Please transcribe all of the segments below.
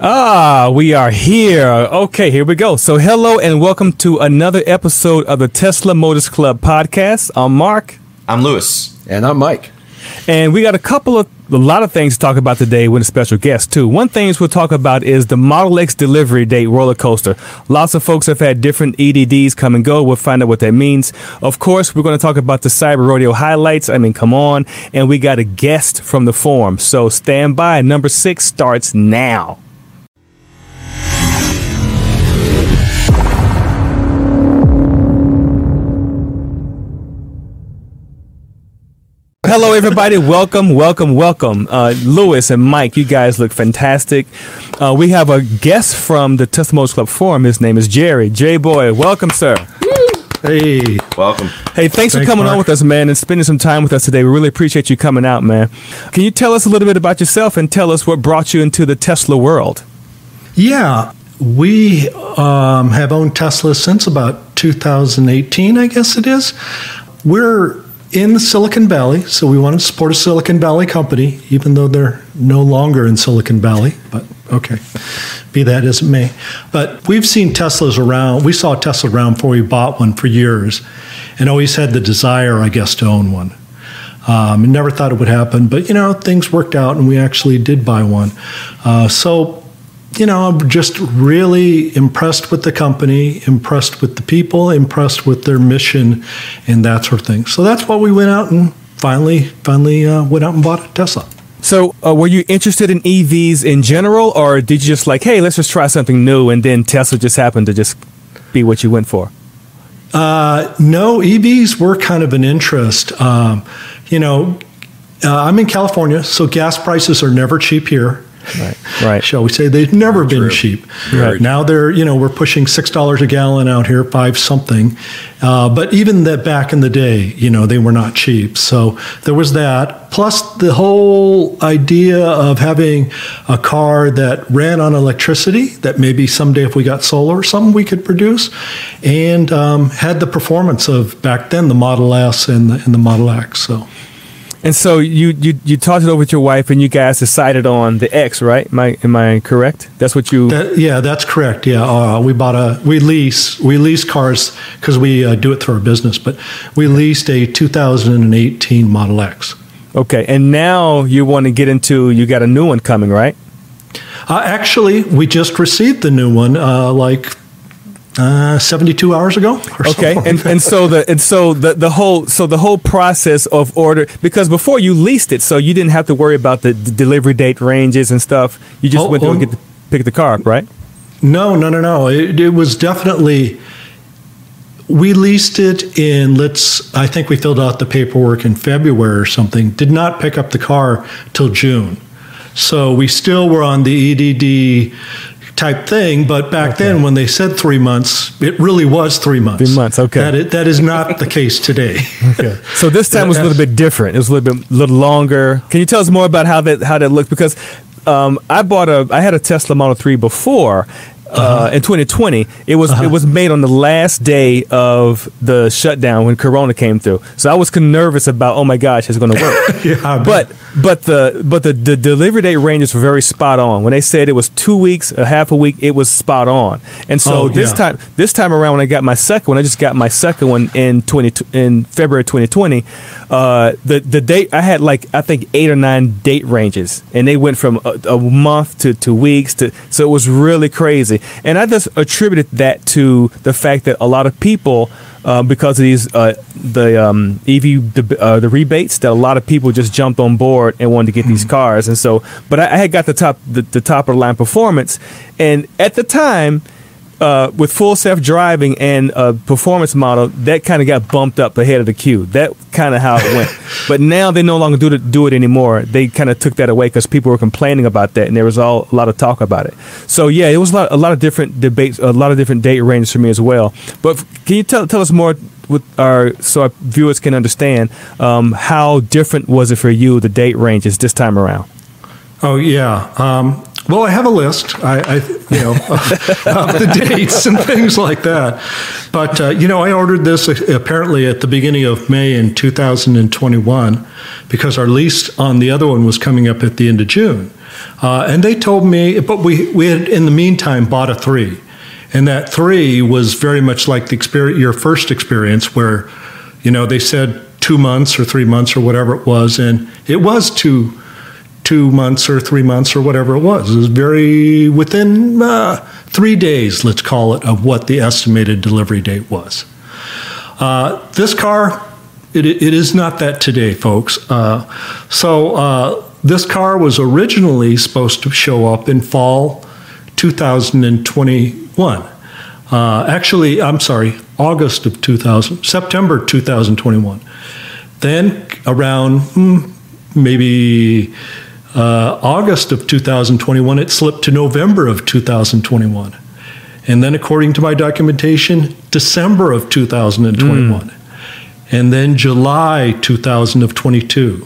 Ah, we are here. Okay, here we go. So, hello and welcome to another episode of the Tesla Motors Club podcast. I'm Marc. I'm Louis. And I'm Mike. And we got a couple of, a lot of things to talk about today with a special guest, too. One thing we'll talk about is the Model X delivery date roller coaster. Lots of folks have had different EDDs come and go. We'll find out what that means. Of course, we're going to talk about the Cyber Rodeo highlights. I mean, come on. And we got a guest from the forum. So, stand by. Number six starts now. Hello, everybody. welcome, welcome, welcome. Uh, Louis and Mike, you guys look fantastic. Uh, we have a guest from the Tesla Motors Club Forum. His name is Jerry. J Boy, welcome, sir. Hey, welcome. Hey, thanks, thanks for coming Marc. on with us, man, and spending some time with us today. We really appreciate you coming out, man. Can you tell us a little bit about yourself and tell us what brought you into the Tesla world? Yeah, we um, have owned Tesla since about 2018, I guess it is. We're in Silicon Valley, so we want to support a Silicon Valley company, even though they're no longer in Silicon Valley. But okay, be that as it may. But we've seen Teslas around. We saw Tesla around before we bought one for years, and always had the desire, I guess, to own one. Um, never thought it would happen, but you know, things worked out, and we actually did buy one. Uh, so you know, I'm just really impressed with the company, impressed with the people, impressed with their mission, and that sort of thing. So that's why we went out and finally, finally uh, went out and bought a Tesla. So, uh, were you interested in EVs in general, or did you just like, hey, let's just try something new, and then Tesla just happened to just be what you went for? Uh, no, EVs were kind of an interest. Um, you know, uh, I'm in California, so gas prices are never cheap here. Right. Right. Shall we say they've never Not been true. cheap. Right. Now they're, you know, we're pushing six dollars a gallon out here, five something. Uh, but even that back in the day, you know, they were not cheap. So there was that. Plus the whole idea of having a car that ran on electricity, that maybe someday if we got solar or something we could produce, and um, had the performance of back then the Model S and the, and the Model X. So and so you, you you talked it over with your wife, and you guys decided on the X, right? Am I am I correct? That's what you. That, yeah, that's correct. Yeah, uh, we bought a we lease we lease cars because we uh, do it through our business, but we leased a 2018 Model X. Okay, and now you want to get into you got a new one coming, right? Uh, actually, we just received the new one uh, like uh, 72 hours ago okay and, and so the and so the, the whole so the whole process of order because before you leased it so you didn't have to worry about the, the delivery date ranges and stuff. You just oh, went to oh, get the, pick the car up right? No no no no. It, it was definitely we leased it in let's i think we filled out the paperwork in february or something did not pick up the car till june. So we still were on the edd type thing. But back okay. then, when they said three months, it really was three months. Three months, okay. That is, that is not the case today. okay. So this time was a little bit different. It was a little bit, little longer. Can you tell us more about how that how that looked? Because um, I bought a, I had a Tesla Model Three before. Uh, in 2020. It was uh-huh. it was made on the last day of the shutdown when Corona came through. So I was nervous about oh my gosh, it's going to work. yeah, but but the but the, the delivery date ranges were very spot on. When they said it was two weeks, a half a week, it was spot on. And so oh, this yeah. time this time around when I got my second one, I just got my second one in 20 in February 2020. Uh, the the date I had like I think eight or nine date ranges, and they went from a, a month to two weeks to so it was really crazy. And I just attributed that to the fact that a lot of people, uh, because of these uh, the um, EV the, uh, the, rebates, that a lot of people just jumped on board and wanted to get these mm-hmm. cars. And so, but I, I had got the top the, the top of the line performance, and at the time uh, with full self driving and a performance model, that kind of got bumped up ahead of the queue. That kind of how it went. but now they no longer do it, do it anymore. They kind of took that away because people were complaining about that, and there was all a lot of talk about it. So yeah, it was a lot, a lot of different debates, a lot of different date ranges for me as well. But can you tell tell us more with our so our viewers can understand um, how different was it for you the date ranges this time around? Oh yeah. Um, well, I have a list, I, I you know, of the dates and things like that. But uh, you know, I ordered this apparently at the beginning of May in 2021 because our lease on the other one was coming up at the end of June. Uh, and they told me, but we, we had in the meantime bought a three. And that three was very much like the experience, your first experience, where, you know, they said two months or three months or whatever it was. And it was two, two months or three months or whatever it was. It was very within uh, three days, let's call it, of what the estimated delivery date was. Uh, this car, it, it is not that today, folks. Uh, so uh, this car was originally supposed to show up in fall 2021. Uh, actually, I'm sorry, August of 2000, September 2021. Then around hmm, maybe uh, August of 2021, it slipped to November of 2021. And then, according to my documentation, December of 2021. Mm. And then July 2022.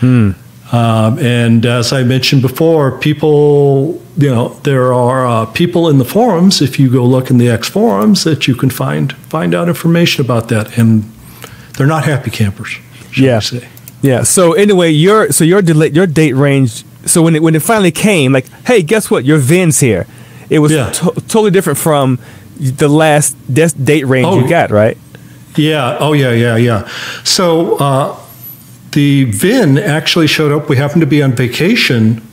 Hmm. Um, and as I mentioned before, people, you know, there are uh, people in the forums. If you go look in the X forums, that you can find find out information about that, and they're not happy campers. Yeah. Yeah. So anyway, your so your delay, your date range. So when it when it finally came, like, hey, guess what? Your VIN's here. It was yeah. to- totally different from the last des- date range oh, you got, right? Yeah. Oh, yeah, yeah, yeah. So uh, the VIN actually showed up. We happened to be on vacation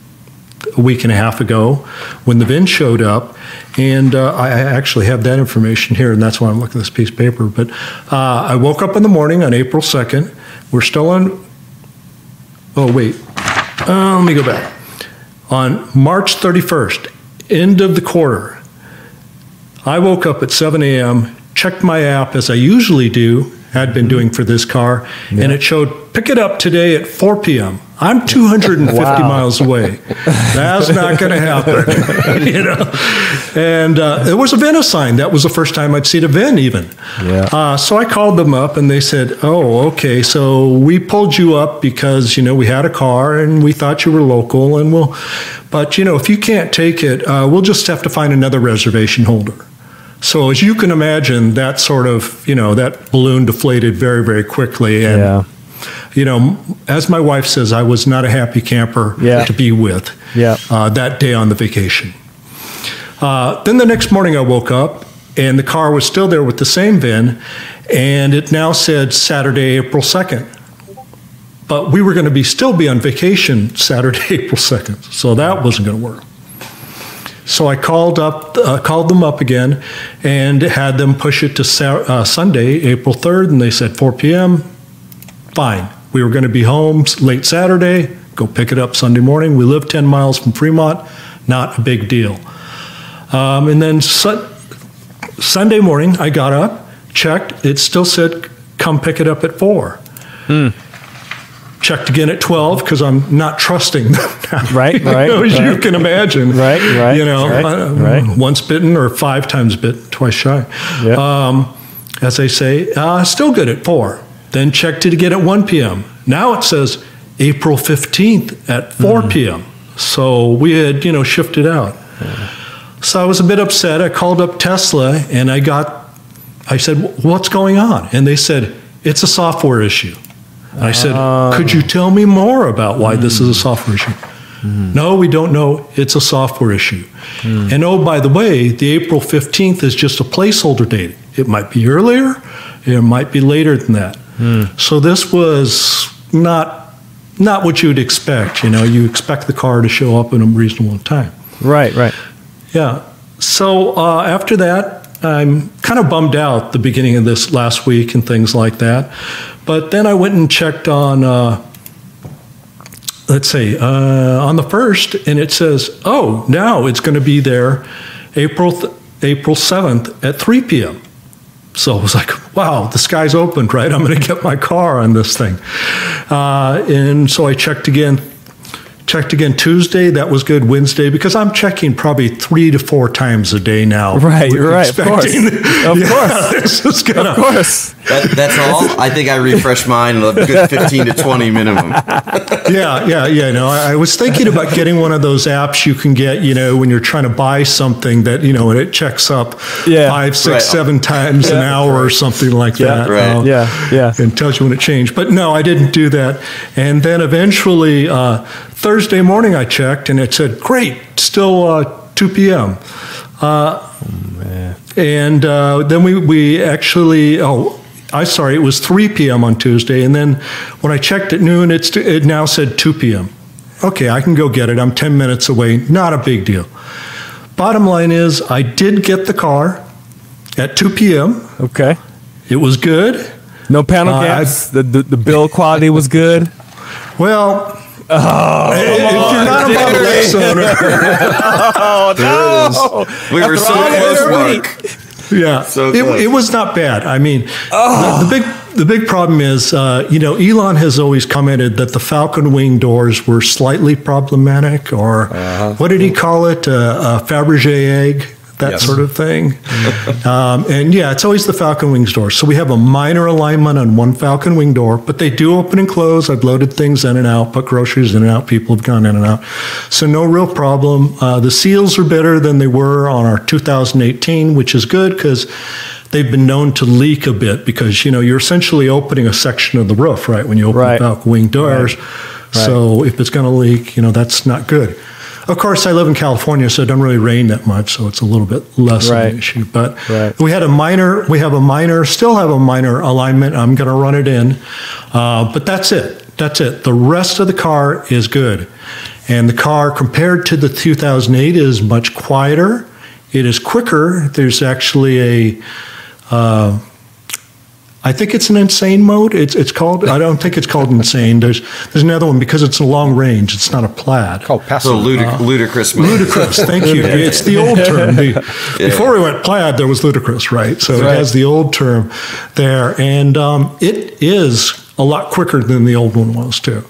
a week and a half ago when the VIN showed up. And uh, I actually have that information here, and that's why I'm looking at this piece of paper. But uh, I woke up in the morning on April 2nd. We're still on. Oh, wait. Uh, let me go back. On March 31st, end of the quarter, I woke up at 7 a.m., checked my app as I usually do, had been doing for this car, yeah. and it showed pick it up today at 4 p.m. I'm 250 wow. miles away. That's not going to happen, you know. And uh, there was a VIN assigned. That was the first time I'd seen a VIN even. Yeah. Uh, so I called them up, and they said, "Oh, okay. So we pulled you up because you know we had a car and we thought you were local, and we'll, but you know if you can't take it, uh, we'll just have to find another reservation holder." So as you can imagine, that sort of you know that balloon deflated very very quickly, and yeah. You know, as my wife says, I was not a happy camper yeah. to be with. Yeah. Uh, that day on the vacation. Uh, then the next morning, I woke up and the car was still there with the same VIN, and it now said Saturday, April second. But we were going to be still be on vacation Saturday, April second, so that wasn't going to work. So I called up, uh, called them up again, and had them push it to sa- uh, Sunday, April third, and they said 4 p.m. Fine. We were going to be home late Saturday. Go pick it up Sunday morning. We live 10 miles from Fremont. Not a big deal. Um, and then su- Sunday morning, I got up, checked. It still said, "Come pick it up at 4. Hmm checked again at 12 because I'm not trusting them. right, right. As right. you can imagine. Right, right. You know, right, uh, right. once bitten or five times bitten, twice shy. Yep. Um, as they say, uh, still good at 4. Then checked it again at 1 p.m. Now it says April 15th at 4 mm. p.m. So we had, you know, shifted out. So I was a bit upset. I called up Tesla and I got, I said, what's going on? And they said, it's a software issue. And I said, Could you tell me more about why mm. this is a software issue? Mm. No, we don't know. It's a software issue. Mm. And oh, by the way, the April 15th is just a placeholder date. It might be earlier, it might be later than that. Mm. So this was not not what you'd expect. You know, you expect the car to show up in a reasonable time. Right, right. Yeah. So uh, after that, I'm kind of bummed out the beginning of this last week and things like that. But then I went and checked on, uh, let's say, uh, on the first, and it says, oh, now it's going to be there April th- April 7th at 3 p.m. So I was like, wow, the sky's opened, right? I'm going to get my car on this thing. Uh, and so I checked again checked again Tuesday. That was good. Wednesday because I'm checking probably three to four times a day now. Right, right. Of course. Of yeah, course. This is gonna, of course. That, that's all. I think I refreshed mine a good 15 to 20 minimum. yeah, yeah, yeah. No, I, I, was thinking about getting one of those apps you can get, you know, when you're trying to buy something that, you know, and it checks up yeah. five, six, right. seven times yeah, an hour or something like yeah, that. Right. Uh, yeah, yeah. And tells you when it changed. But no, I didn't do that. And then eventually, uh, Thursday morning, I checked and it said, great, still uh, 2 p.m. Uh, and uh, then we, we actually, oh, I sorry, it was 3 p.m. on Tuesday. And then when I checked at noon, it's, it now said 2 p.m. Okay, I can go get it. I'm 10 minutes away. Not a big deal. Bottom line is, I did get the car at 2 p.m. Okay. It was good. No panel Uh, gaps. The, the the build quality was good. Well, if you're not a Model X owner, it is. We were so close, Marc. yeah, So it, close. it was not bad. I mean, the, the big the big problem is, uh, you know, Elon has always commented that the Falcon wing doors were slightly problematic, or what did he call it, uh, a Fabergé egg. That Yes. sort of thing. um, and yeah, it's always the Falcon Wings door. So we have a minor alignment on one Falcon Wing door, but they do open and close. I've loaded things in and out, put groceries in and out. People have gone in and out. So no real problem. Uh, the seals are better than they were on our 2018, which is good because they've been known to leak a bit because, you know, you're essentially opening a section of the roof, right, when you open Right. Falcon Wing doors. So if it's going to leak, you know, that's not good. Of course, I live in California, so it doesn't really rain that much, so it's a little bit less of an issue. But Right. we had a minor, we have a minor, still have a minor alignment. I'm going to run it in, uh, but that's it. That's it. The rest of the car is good, and the car compared to the 2008 is much quieter. It is quicker. There's actually a uh, I think it's an insane mode. It's it's called. I don't think it's called insane. There's there's another one because it's a long range. It's not a plaid. Called So passive. ludic- ludicrous mode. Ludicrous. Thank you. It's the old term. The- Before we went plaid, there was ludicrous, right? So it has the old term there, and um, it is a lot quicker than the old one was too.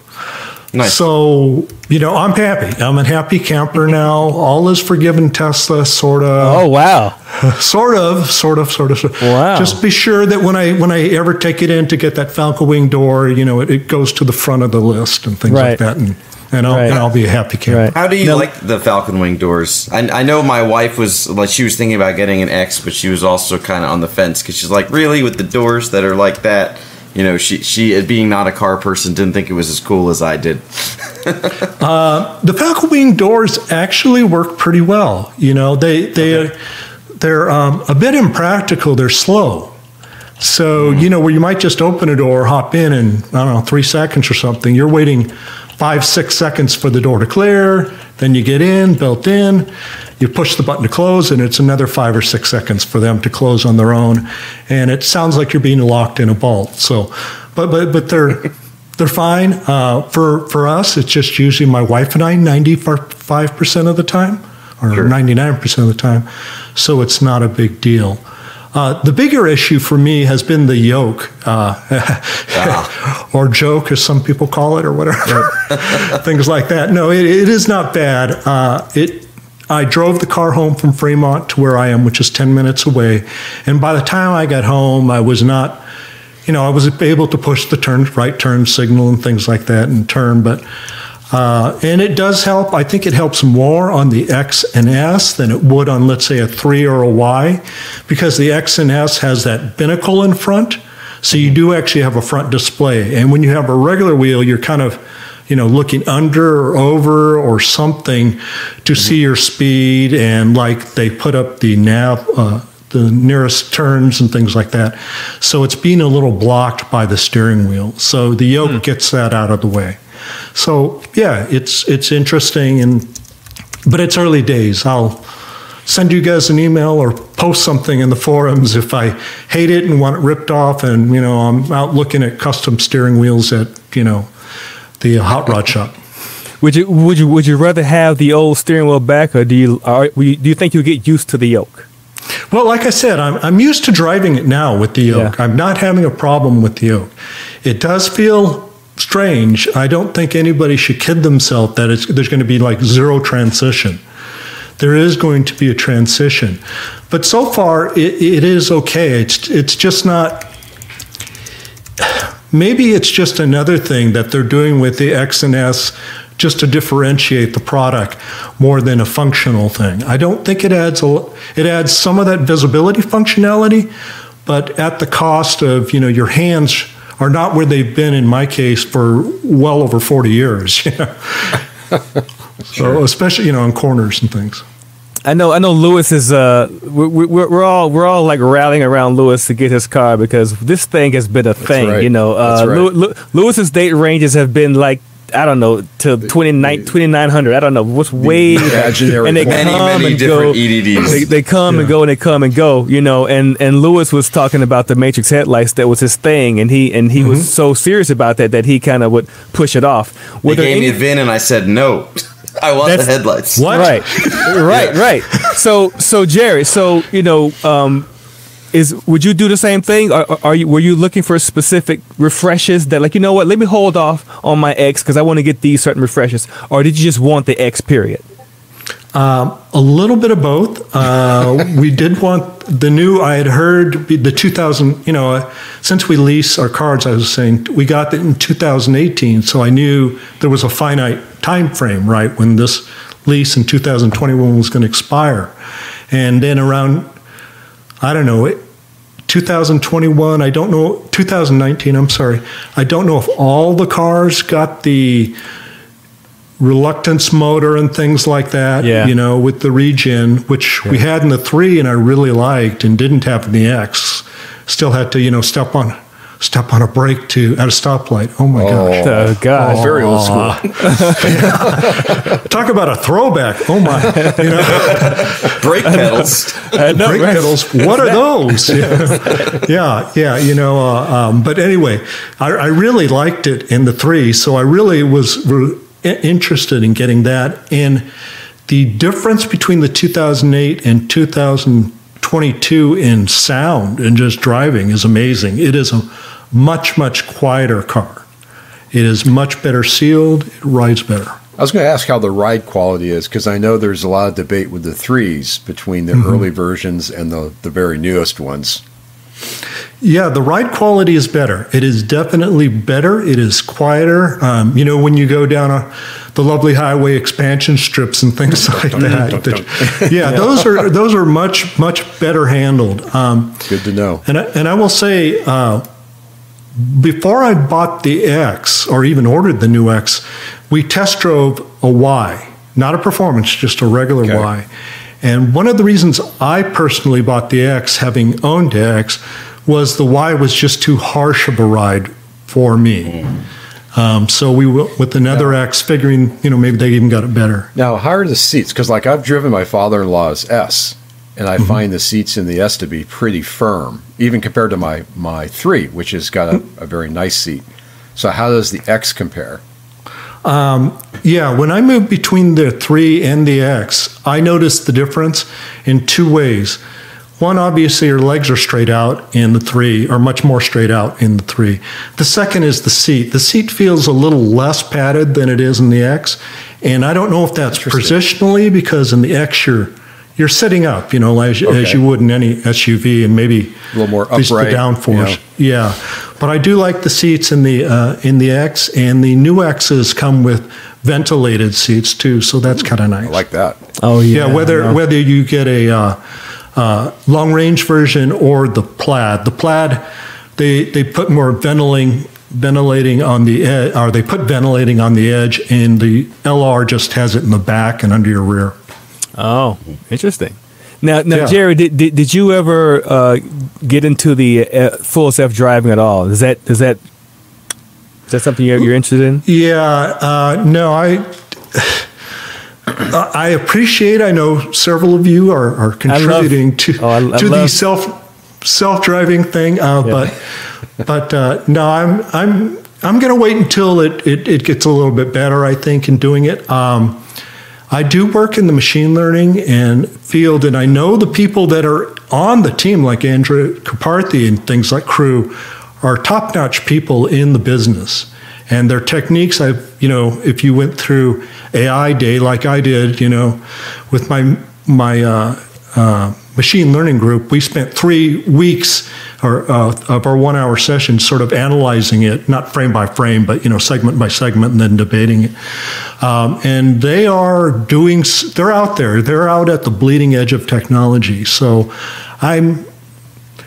Nice. So you know, I'm happy. I'm a happy camper now. All is forgiven, Tesla. Sort of. Oh wow. Sort of, sort of, sort of. sort of. Wow. Just be sure that when I when I ever take it in to get that Falcon Wing door, you know, it, it goes to the front of the list and things Right. like that, and and I'll, Right. and I'll be a happy camper. Right. How do you Now- like the Falcon Wing doors? I, I know my wife was like she was thinking about getting an X, but she was also kind of on the fence because she's like, really, with the doors that are like that, you know, she she uh, being not a car person didn't think it was as cool as I did. The Falcon Wing doors actually work pretty well. You know, they they they're um, a bit impractical. They're slow. So you know, where you might just open a door, hop in, and I don't know, three seconds or something. You're waiting five, six seconds for the door to clear. Then you get in, built in. You push the button to close, and it's another five or six seconds for them to close on their own. And it sounds like you're being locked in a vault. So, but but but they're they're fine. Uh, for for us, it's just usually my wife and I ninety five percent of the time, or ninety nine percent of the time. So it's not a big deal. Uh, the bigger issue for me has been the yoke, uh, or joke, as some people call it, or whatever, things like that. No, it, it is not bad. Uh, it. I drove the car home from Fremont to where I am, which is ten minutes away, and by the time I got home, I was not you know, I was able to push the turn, right turn signal and things like that and turn, but, uh, and it does help. I think it helps more on the X and S than it would on, let's say, a three or a Y, because the X and S has that binnacle in front. So you do actually have a front display. And when you have a regular wheel, you're kind of, you know, looking under or over or something to see your speed. And like they put up the nav, uh, the nearest turns and things like that. So it's being a little blocked by the steering wheel. So the yoke gets that out of the way. So yeah, it's it's interesting and but it's early days. I'll send you guys an email or post something in the forums if I hate it and want it ripped off and you know I'm out looking at custom steering wheels at, you know, the hot rod shop. Would you would you would you rather have the old steering wheel back, or do you or, do you think you'll get used to the yoke? Well, like I said, I'm, I'm used to driving it now with the yoke. Yeah. I'm not having a problem with the yoke. It does feel strange. I don't think anybody should kid themselves that there's going to be like zero transition. There is going to be a transition. But so far, it, it is okay. It's, it's just not. Maybe it's just another thing that they're doing with the X and S just to differentiate the product more than a functional thing. I don't think it adds a, it adds some of that visibility functionality, but at the cost of, you know, your hands are not where they've been in my case for well over 40 years, you know. So especially you know on corners and things. I know, I know. Louis is. Uh, we're, we're, we're all we're all like rallying around Louis to get his car because this thing has been a thing. right. You know, uh, right. Lew- Lew- Louis's date ranges have been like I don't know to 29 2900. I don't know what's way imaginary and they. Many, come many and different go. EDDs. They, they come and go and they come and go. You know, and and Louis was talking about the Matrix headlights. That was his thing, and he and he Mm-hmm. was so serious about that that he kind of would push it off. They Were there gave me any- a VIN and I said no. I want the headlights. What? Right, right, right. So, so Jerry, so you know, um, is would you do the same thing? Or, are you were you looking for specific refreshes that, like, you know what? Let me hold off on my X because I want to get these certain refreshes, or did you just want the X period? Um, a little bit of both. Uh, we did want the new. I had heard the 2000. You know, uh, since we lease our cards, I was saying we got it in 2018, so I knew there was a finite time frame, right, when this lease in 2021 was going to expire, and then around, I don't know, it, 2021. I don't know 2019. I'm sorry. I don't know if all the cars got the reluctance motor and things like that. Yeah. You know, with the regen, which we had in the three and I really liked and didn't have in the X. Still had to, you know, step on step on a brake to at a stoplight. Oh my gosh. Oh gosh, Very old school. Talk about a throwback. Oh my. You know, Brake pedals. I know, brake right? pedals. What are those? Yeah, yeah, yeah, you know. Uh, um, but anyway, I, I really liked it in the three, so I really was re- interested in getting that. And the difference between the 2008 and 2022 in sound and just driving is amazing. It is a much much quieter car. It is much better sealed. It rides better. I was going to ask how the ride quality is because I know there's a lot of debate with the threes between the early versions and the, the very newest ones. Yeah, the ride quality is better. It is definitely better. It is quieter. Um, you know, when you go down a, the lovely highway expansion strips and things like that. that- yeah, those are those are much much better handled. Um, Good to know. and I, and I will say, uh, before I bought the X or even ordered the new X, we test drove a Y, not a performance, just a regular Okay. Y. And one of the reasons I personally bought the X, having owned the X, was the Y was just too harsh of a ride for me. Um, so we went with another X, figuring you know maybe they even got it better. Now, how are the seats? Because like I've driven my father-in-law's S, and I find the seats in the S to be pretty firm, even compared to my my three, which has got a, a very nice seat. So how does the X compare? Um, yeah, when I moved between the 3 and the X, I noticed the difference in two ways. One, obviously, your legs are straight out in the 3, or much more straight out in the 3. The second is the seat. The seat feels a little less padded than it is in the X, and I don't know if that's positionally because in the X you're you're sitting up, you know, as, as you would in any SUV, and maybe A little more at least upright, the downforce. you Yeah, but I do like the seats in the uh, in the X, and the new X's come with ventilated seats too, so that's kind of nice. I like that. Oh yeah, yeah, whether I know. whether you get a uh, uh, long range version or the plaid, the plaid they they put more ventilating ventilating on the edge, or they put ventilating on the edge, and the LR just has it in the back and under your rear. Oh, interesting. Now, now, Yeah. Jerry, did, did did you ever uh, get into the uh, full self driving at all? Is that is that is that something you're, you're interested in? Yeah, uh, no, I. I appreciate. I know several of you are, are contributing to oh, I- I to the self self driving thing, uh, Yeah. but but uh, no, I'm I'm I'm going to wait until it, it it gets a little bit better. I think in doing it. Um, I do work in the machine learning and field, and I know the people that are on the team, like Andrej Karpathy and things like Crew, are top notch people in the business. And their techniques, I've, you know, if you went through AI Day like I did, you know, with my, my, uh, uh, machine learning group, we spent three weeks or, uh, of our one hour session sort of analyzing it, not frame by frame, but you know segment by segment, and then debating it. Um, and they are doing, they're out there, they're out at the bleeding edge of technology. So I'm,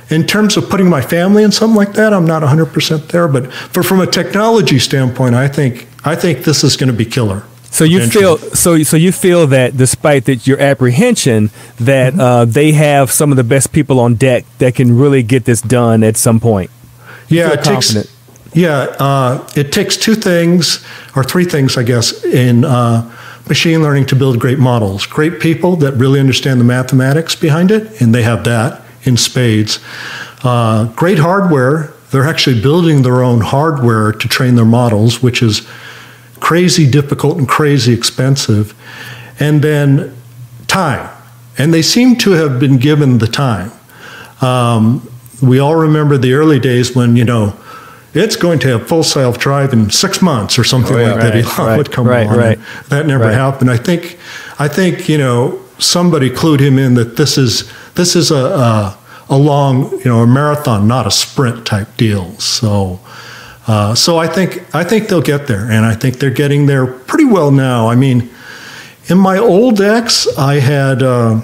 in terms of putting my family in something like that, I'm not 100% there. But for, from a technology standpoint, I think, I think this is going to be killer. So you feel so so you feel that despite that your apprehension that Mm-hmm. uh, they have some of the best people on deck that can really get this done at some point. Yeah, feel it takes. Yeah, uh, it takes two things or three things, I guess, in uh, machine learning to build great models. Great people that really understand the mathematics behind it, and they have that in spades. Uh, great hardware. They're actually building their own hardware to train their models, which is crazy difficult and crazy expensive. And then time. And they seem to have been given the time. Um, we all remember the early days when, you know, it's going to have full self drive in six months or something Oh, yeah. like that. Elon right, would come right, on. right. That never Right. happened. I think, I think, you know, somebody clued him in that this is this is a, a a long, you know, a marathon, not a sprint type deal. So, uh, so I think I think they'll get there, and I think they're getting there pretty well now. I mean, in my old X, I had uh,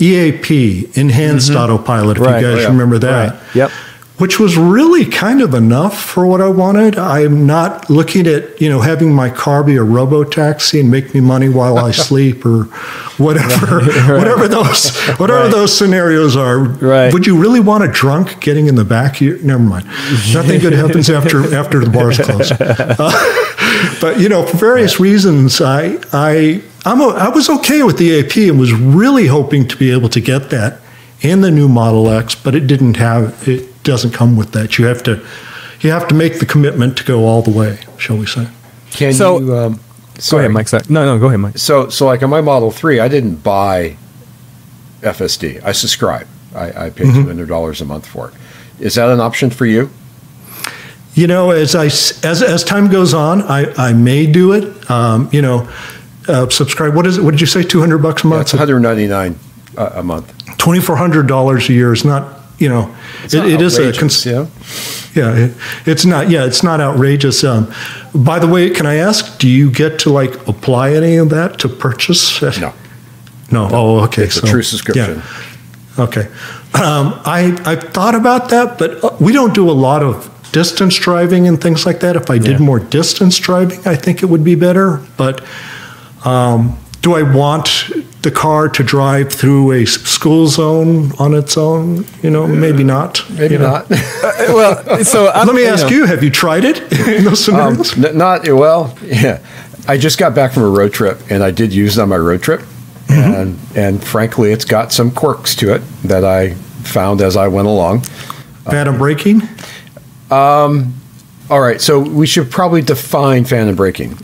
EAP, Enhanced Autopilot. If Right. you guys Oh, yeah. remember that, Right. Yep. Which was really kind of enough for what I wanted. I'm not looking at you know having my car be a robo taxi and make me money while I sleep or whatever, whatever those whatever Right. those scenarios are. Right. Would you really want a drunk getting in the back? of your- Never mind. Nothing good happens after after the bars close. Uh, but you know, for various reasons, I I I'm a, I was okay with the AP and was really hoping to be able to get that in the new Model X, but it didn't have it doesn't come with that. You have to you have to make the commitment to go all the way, shall we say? Can So- you? Um, Go ahead, Mike. Sorry. No, no, go ahead, Mike. So, so like on my Model Three, I didn't buy FSD. I subscribe. I, I pay Mm-hmm. two hundred dollars a month for it. Is that an option for you? You know, as I s- as as time goes on, I I may do it. Um, you know, uh, subscribe. What is it? What did you say? Two hundred bucks a Yeah, month. it's one hundred ninety nine a, a month. Twenty four hundred dollars a year is not. You know, It's it, it is a outrageous, cons- yeah. Yeah, it, it's not. Yeah, it's not outrageous. Um, by the way, can I ask? Do you get to like apply any of that to purchase? No, No. Oh, okay. it's a true subscription. yeah. Okay. Um, I I thought about that, but uh, we don't do a lot of distance driving and things like that. If I did Yeah. more distance driving, I think it would be better. But um, do I want the car to drive through a school zone on its own? You know, maybe not. Maybe you know. not. well, so I'm, Let me you ask know, you: Have you tried it in those Um, scenarios? n- not well. Yeah, I just got back from a road trip, and I did use it on my road trip, Mm-hmm. and and frankly, it's got some quirks to it that I found as I went along. Phantom braking? Um. All right, so we should probably define phantom braking.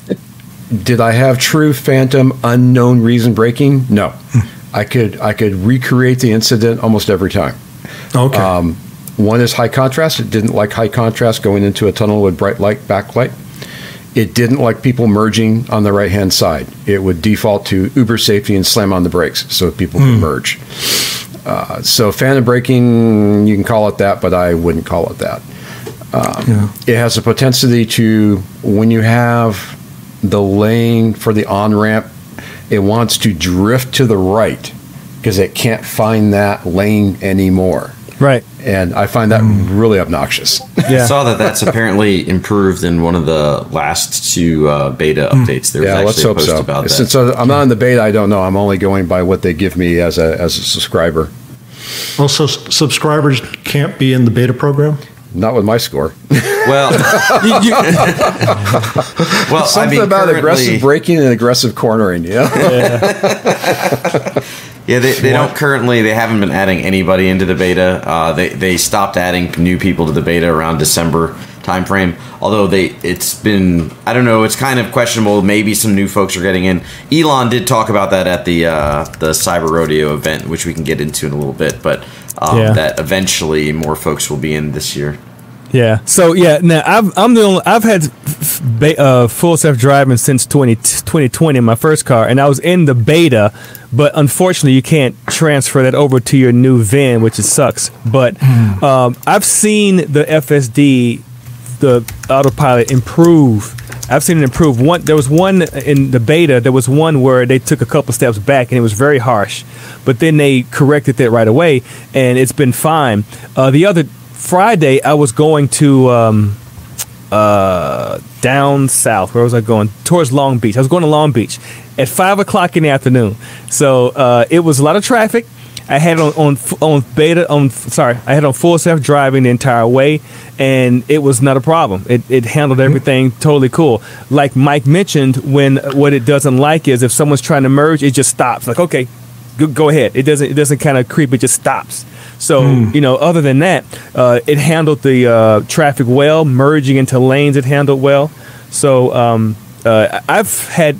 Did I have true phantom unknown reason braking? No. I could I could recreate the incident almost every time. Okay. Um, one is high contrast. It didn't like high contrast going into a tunnel with bright light backlight. It didn't like people merging on the right hand side. It would default to Uber safety and slam on the brakes so people could merge. Uh, so phantom braking, you can call it that, but I wouldn't call it that. yeah. It has a propensity to when you have the lane for the on ramp, it wants to drift to the right because it can't find that lane anymore. right. And I find that really obnoxious. I saw that that's apparently improved in one of the last two uh, beta updates. There was yeah, actually let's a hope post so. about that. Since uh, I'm not in the beta, I don't know. I'm only going by what they give me as a as a subscriber. Also, s- subscribers can't be in the beta program? Not with my score. well, You- you- well, Something I mean, about aggressive braking and aggressive cornering. Yeah. Yeah, they, they don't currently. They haven't been adding anybody into the beta. Uh, they they stopped adding new people to the beta around December timeframe. Although they, it's been I don't know. It's kind of questionable. Maybe some new folks are getting in. Elon did talk about that at the uh, the Cyber Rodeo event, which we can get into in a little bit. But um, Yeah. that eventually more folks will be in this year. Yeah. So yeah, now I've I'm the only I've had f- ba- uh, full self driving since 20, 2020 in my first car, and I was in the beta, but unfortunately you can't transfer that over to your new VIN, which is sucks. But um, I've seen the FSD, the autopilot improve. I've seen it improve. One there was one in the beta. There was one where they took a couple steps back and it was very harsh, but then they corrected that right away, and it's been fine. Uh, the other Friday, I was going to um, uh, down south. Where was I going? Towards Long Beach. I was going to Long Beach at five o'clock in the afternoon. So uh, it was a lot of traffic. I had on on on beta on sorry, I had on full self driving the entire way, and it was not a problem. It it handled everything totally cool. Like Mike mentioned, when what it doesn't like is if someone's trying to merge, it just stops. Like okay, go, go ahead. It doesn't it doesn't kind of creep. It just stops. So you know, other than that, uh, it handled the uh, traffic well. Merging into lanes, it handled well. So um, uh, I've had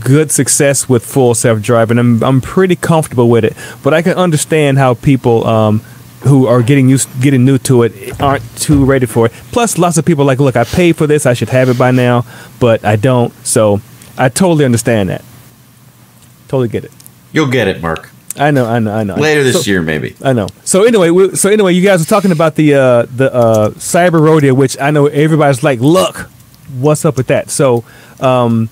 good success with full self driving. I'm I'm pretty comfortable with it, but I can understand how people um, who are getting used getting new to it aren't too ready for it. Plus, lots of people are like, look, I paid for this, I should have it by now, but I don't. So I totally understand that. Totally get it. You'll get it, Marc. I know, I know, I know. Later this So- year, maybe. I know. So anyway, we, so anyway, you guys were talking about the uh, the uh, cyber rodeo, which I know everybody's like, look, what's up with that? So um,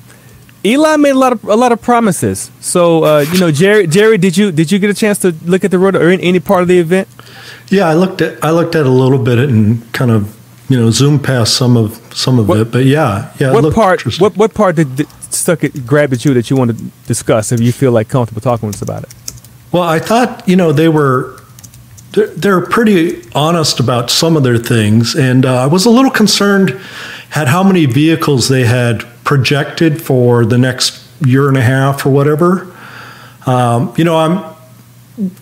Elon made a lot of a lot of promises. So uh, you know, Jerry, Jerry, did you did you get a chance to look at the rodeo in any part of the event? Yeah, I looked at I looked at a little bit and kind of you know zoomed past some of some of What- it, but yeah, yeah. what part? What what part did, did stuck it grabbed at you that you want to discuss if you feel like comfortable talking with us about it? Well, I thought you know they were they're, they're pretty honest about some of their things, and uh, I was a little concerned at how many vehicles they had projected for the next year and a half or whatever. Um, you know, I'm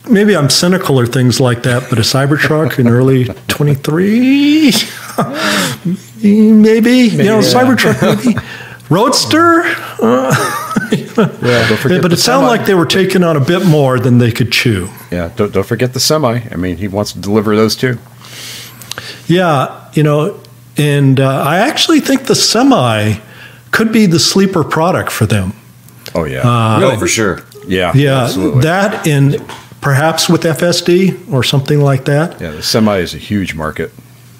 maybe I'm cynical or things like that, but a Cybertruck in early 23, maybe, you know, Cybertruck maybe. Roadster, Yeah, but it sounded like they were taking on a bit more than they could chew. Yeah, don't, don't forget the semi. I mean, he wants to deliver those too. Yeah, you know, and uh, I actually think the semi could be the sleeper product for them. Oh yeah, no, for sure. yeah, Yeah, absolutely. that and perhaps with FSD or something like that. yeah, the semi is a huge market.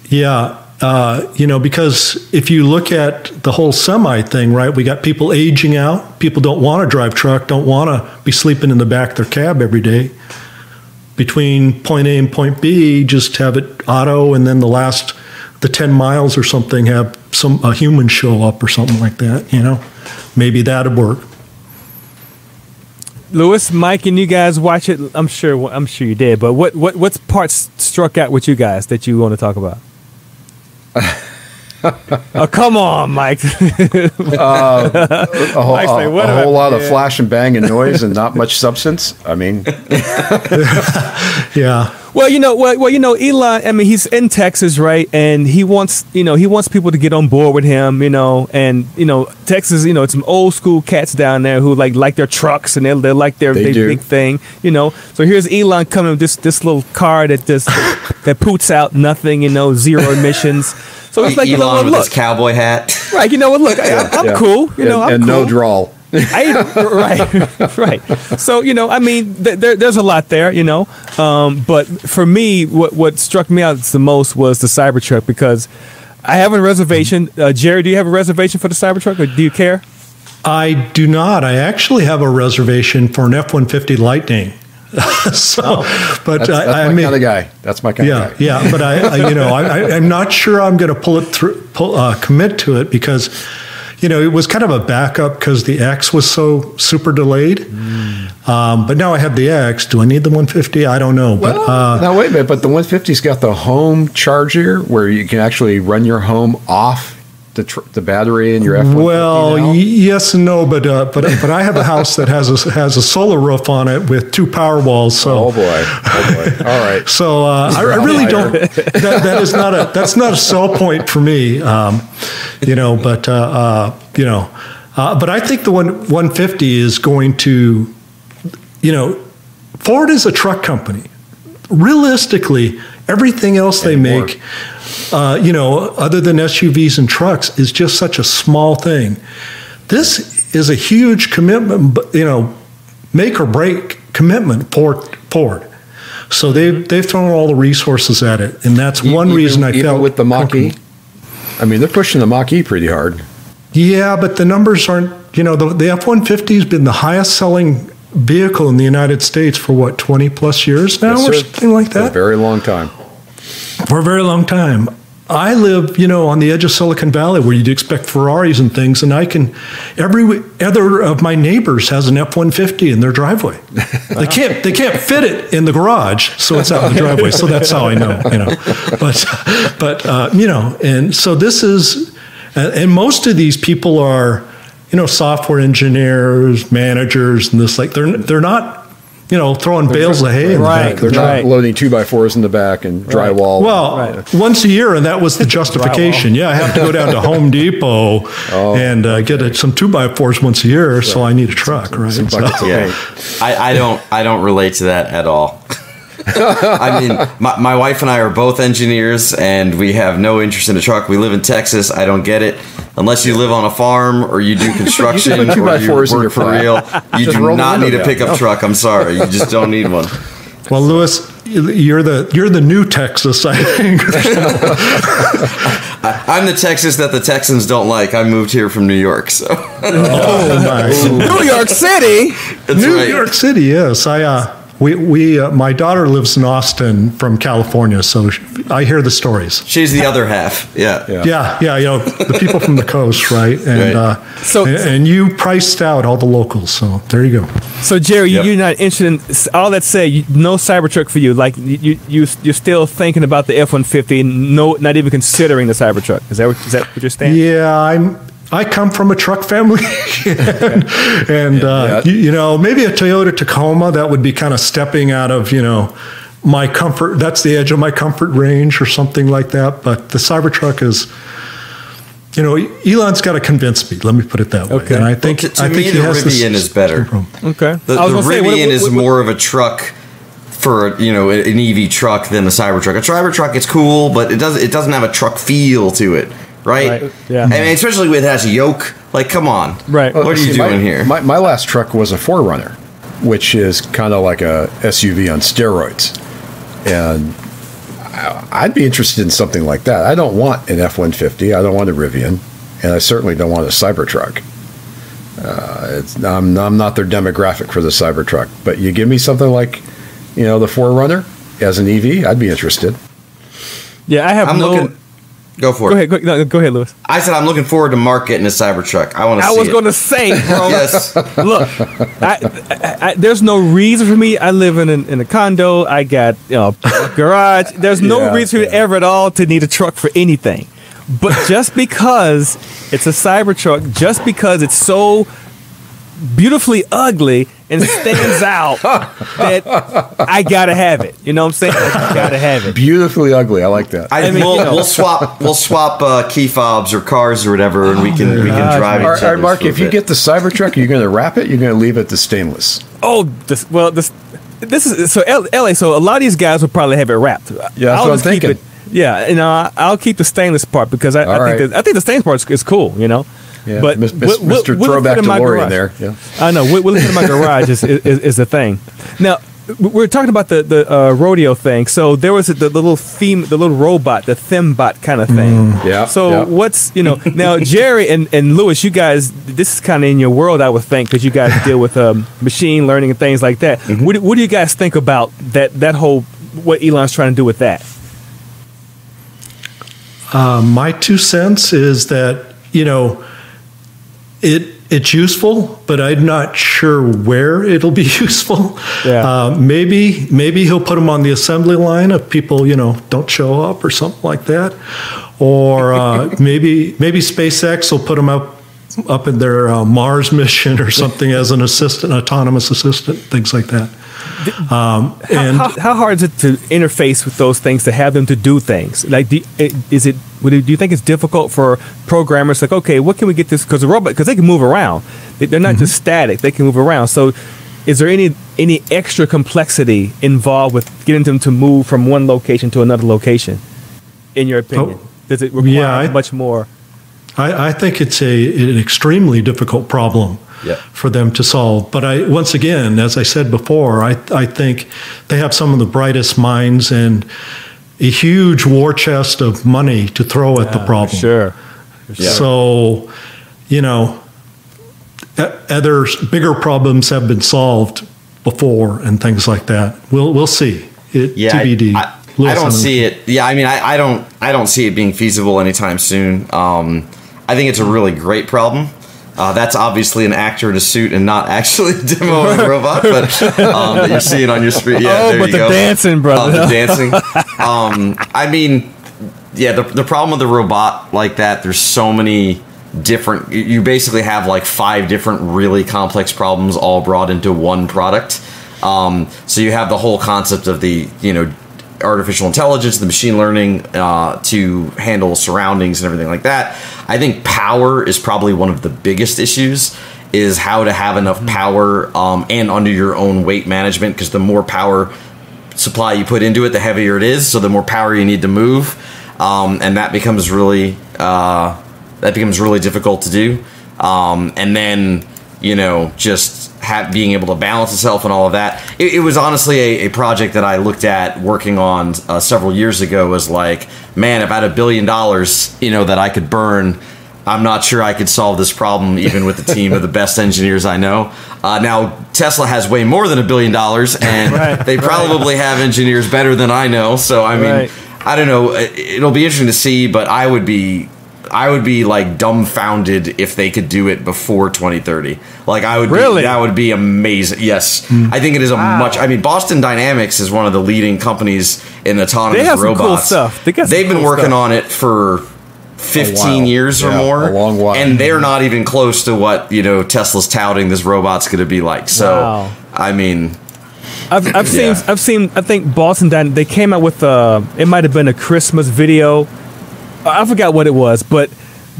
Yeah, uh, you know, because if you look at the whole semi thing, right, we got people aging out. People don't want to drive truck, don't want to be sleeping in the back of their cab every day. Between point A and point B, just have it auto, and then the last the ten miles or something have some a human show up or something like that. You know, maybe that'd work. Louis, Mike, and you guys watch it. I'm sure. I'm sure you did. But what what what parts struck out with you guys that you want to talk about? oh come on, Mike. Uh, a whole, Mike's like, a- what a about- whole lot of flash and bang and noise and not much substance. I mean, Yeah, well, you know, well, well, you know, Elon. I mean, he's in Texas, right? And he wants, you know, he wants people to get on board with him, you know. And you know, Texas, you know, it's some old school cats down there who like like their trucks and they they like their, They their big thing, you know. So here's Elon coming with this this little car that just that poots out nothing, you know, zero emissions. So it's like, you know, Elon what, with look, his cowboy hat. right? You know what? Look, I, I'm yeah. cool. You know, I'm and no cool. drawl. I, right, right. So you know, I mean, th- there, there's a lot there, you know. Um, but for me, what what struck me out the most was the Cybertruck because I have a reservation. Uh, Jerry, do you have a reservation for the Cybertruck, or do you care? I do not. I actually have a reservation for an F one fifty Lightning. so, but That's, I, that's I my mean, kind of guy. That's my kind yeah, of guy. yeah. But I, I you know, I, I, I'm not sure I'm going to pull it through, pull, uh, commit to it because, you know, it was kind of a backup because the X was so super delayed. Mm. Um, but now I have the X. Do I need the 150? I don't know. But uh, now wait a minute, but the 150's got the home charger where you can actually run your home off the tr- the battery in your F150 well, y- yes and no. But uh, but but I have a house that has a has a solar roof on it with two Powerwalls. So oh boy, oh boy. All right. So uh, I, I really don't. That, that is not a that's not a sell point for me. Um, you know, but uh, uh, you know, uh, but I think the one 150 is going to, you know, Ford is a truck company. Realistically, everything else they make, uh, you know, other than SUVs and trucks, is just such a small thing. This is a huge commitment, you know, make or break commitment for Ford. So they've they've thrown all the resources at it, and that's one Even- reason I even felt with the Mach E. I mean, they're pushing the Mach E pretty hard. Yeah, but the numbers aren't. You know, the, the F one fifty has been the highest selling vehicle in the United States for what twenty plus years now, Yes, or something like For a that, very long time. For a very long time. I live, you know, on the edge of Silicon Valley where you'd expect Ferraris and things, and I can. Every other of my neighbors has an F one fifty in their driveway. They can't. They can't fit it in the garage, so it's out in the driveway. So that's how I know, you know. But, but uh, you know, and so this is, and most of these people are, you know, software engineers, managers, and this like they're they're not you know, throwing bales of hay in the Right. back. They're not Right. loading two by fours in the back and drywall. Well, Right. once a year, and that was the justification. yeah, I have to go down to Home Depot Oh. and uh, get a, some two by fours once a year, so I need a truck, right? some So- buckets of Yeah. I, I don't I don't relate to that at all. I mean, my, my wife and I are both engineers, and we have no interest in a truck. We live in Texas. I don't get it. Unless you live on a farm or you do construction You have a two or you fours in your work for flat. real, you Just do not need a down. pickup truck. I'm sorry, you just don't need one. well, Louis, you're the you're the new Texas, I think. I'm the Texas that the Texans don't like. I moved here from New York, so oh, nice. New York City. that's New right. York City, yes. I uh, we we uh, my daughter lives in Austin from California, so sh- I hear the stories. She's the other half. Yeah. Yeah. Yeah, yeah, you know the people from the coast, right? And Right. uh, So- and, and you priced out all the locals, so there you go. So Jerry, Yep. you, you're not interested in all that said. You, no Cybertruck for you. Like you, you, you're still thinking about the F-150. No, not even considering the Cybertruck. Is that what, is that what you're saying? Yeah, I'm. I come from a truck family, and, and uh, Yeah. You, you know maybe a Toyota Tacoma that would be kind of stepping out of you know my comfort. That's the edge of my comfort range or something like that. But the Cybertruck is, you know, Elon's got to convince me. Let me put it that way. Okay. And I think to- to I me, he the has this- Rivian is better. Okay. The, I was the gonna say, Rivian what- what- is more of a truck for you know an EV truck than the Cybertruck. A Cybertruck is cool, but it doesn't it doesn't have a truck feel to it, right? Right, yeah. I mean, especially with it has a yoke. Like, come on, Right. What are you See, my- doing here? My, my last truck was a 4Runner, which is kind of like a SUV on steroids. And I- I'd be interested in something like that. I don't want an F 150, I don't want a Rivian, and I certainly don't want a Cybertruck. Uh, it's, I'm, I'm not their demographic for the Cybertruck. But you give me something like, you know, the 4Runner as an EV, I'd be interested. yeah, I have I'm no. looking. Go for Go it. ahead. Go, no, go ahead, Louis. I said I'm looking forward to Marc getting a Cybertruck. I want to I see was going to say, bro. yes. Look, I, I, I, there's no reason for me. I live in, an, in a condo. I got you know a garage. There's no Yeah, reason yeah. ever at all to need a truck for anything. But just because it's a Cybertruck, just because it's so beautifully ugly and it stands out that I gotta have it. You know what I'm saying? I gotta have it. Beautifully ugly. I like that. I, I mean, we'll, you know. we'll swap we'll swap uh, key fobs or cars or whatever, and we can we can gosh, drive All right, each all other. Marc, if you get the Cybertruck, you're going to wrap it, you're going to leave it the stainless. Oh, this, well, this this is so L- LA. So a lot of these guys will probably have it wrapped. Yeah, that's what I'm keep thinking. it. Yeah, you know, I- I'll keep the stainless part because I, I All think right. that, I think the stainless part is, is cool. You know, Yeah, but Mis- we'll- Mis- we'll- Mr. we'll Throwback fit in my DeLorean garage. there. Yeah. I know. We'll, we'll fit in my garage is, is is the thing. Now we we're talking about the the uh, rodeo thing. So there was the, the little theme, the little robot, the Thimbot kind of thing. Yeah, So yeah. what's you know now Jerry and, and Louis, you guys, this is kind of in your world, I would think, because you guys deal with um, machine learning and things like that. Mm-hmm. What, do- what do you guys think about that that whole what Elon's trying to do with that? Uh, my two cents is that you know it it's useful, but I'm not sure where it'll be useful. Yeah. Uh, maybe maybe he'll put them on the assembly line if people you know don't show up or something like that, or uh, maybe maybe SpaceX will put them up up in their uh, Mars mission or something as an assistant, autonomous assistant, things like that. Um, How, and how, how hard is it to interface with those things to have them to do things? Like, do, is it? Do you think it's difficult for programmers? Like, okay, what can we get this? Because the robot, because they can move around. They, they're not just static; they can move around. So, is there any any extra complexity involved with getting them to move from one location to another location? In your opinion, Oh, does it require yeah, I- much more? I, I think it's a an extremely difficult problem Yeah. for them to solve. But I once again, as I said before, I I think they have some of the brightest minds and a huge war chest of money to throw at the problem. Sure. So, you know, other bigger problems have been solved before and things like that. We'll we'll see. It Yeah, I- TBD. I, I don't see it. Yeah, I mean, I, I don't, I don't see it being feasible anytime soon. Um, I think it's a really great problem. Uh, that's obviously an actor in a suit and not actually demoing a robot, but um, that you're seeing on your screen. Yeah, oh, there but you the go. dancing, brother. Uh, the dancing. Um, I mean, yeah, the, the problem with the robot like that, there's so many different. you- You basically have like five different really complex problems all brought into one product. Um, so you have the whole concept of the you know artificial intelligence, the machine learning uh, to handle surroundings and everything like that. I think power is probably one of the biggest issues. Is how to have enough power um, and under your own weight management because the more power supply you put into it, the heavier it is. So the more power you need to move, um, and that becomes really uh, that becomes really difficult to do. Um, and then you know just have, being able to balance itself and all of that. It, it was honestly a, a project that I looked at working on uh, several years ago. Was like, man, if I had a billion dollars, you know, that I could burn. I'm not sure I could solve this problem even with the team of the best engineers I know. Uh, now Tesla has way more than a billion dollars, and Right, they right. probably have engineers better than I know. So I mean, Right. I don't know. It- It'll be interesting to see, but I would be, I would be like dumbfounded if they could do it before 2030. Like I would, Really? be, that would be amazing. Yes, hmm. I think it is a much. I mean, Boston Dynamics is one of the leading companies in autonomous They have some robots. cool stuff. They got some They've been cool working stuff. on it for. 15 while. years or more a long while. and they're mm-hmm. not even close to what you know tesla's touting this robot's going to be like so Wow. i mean I've, I've seen I've seen I think Boston Dyn- they came out with a it might have been a Christmas video. I forgot what it was, but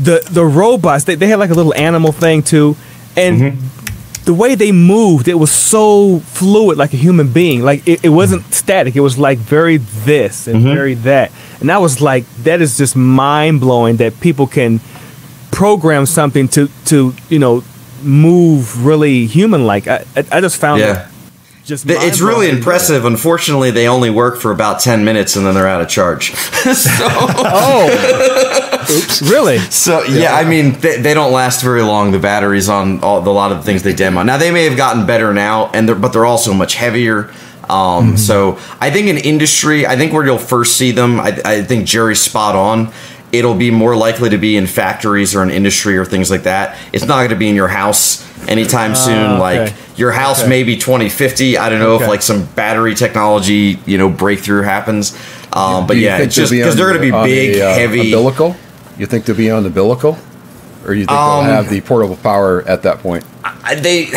the the robots they, they had like a little animal thing too, and Mm-hmm. the way they moved it was so fluid like a human being. Like it, it wasn't static. It was like very this and Mm-hmm. very that, and I was like that is just mind blowing that people can program something to to you know move really human like. I I, I just found yeah it just Th- It's really mind-blowing. impressive. Unfortunately, they only work for about 10 minutes and then they're out of charge. so, Oh, oops! Really? so yeah, I mean, they, they don't last very long. The batteries on all, the, a lot of the things they demo. Now, they may have gotten better now, and they're, but they're also much heavier. Um, So I think in industry, I think where you'll first see them, I, I think Jerry's spot on. It'll be more likely to be in factories or in industry or things like that. It's not going to be in your house anytime soon. okay. Your house Okay. may be 2050. I don't know if like some battery technology, you know, breakthrough happens. Um, but yeah, it's just because they're going to be big, a, uh, heavy. umbilical. You think they'll be on the umbilical, or you think Um, they'll have the portable power at that point? I- they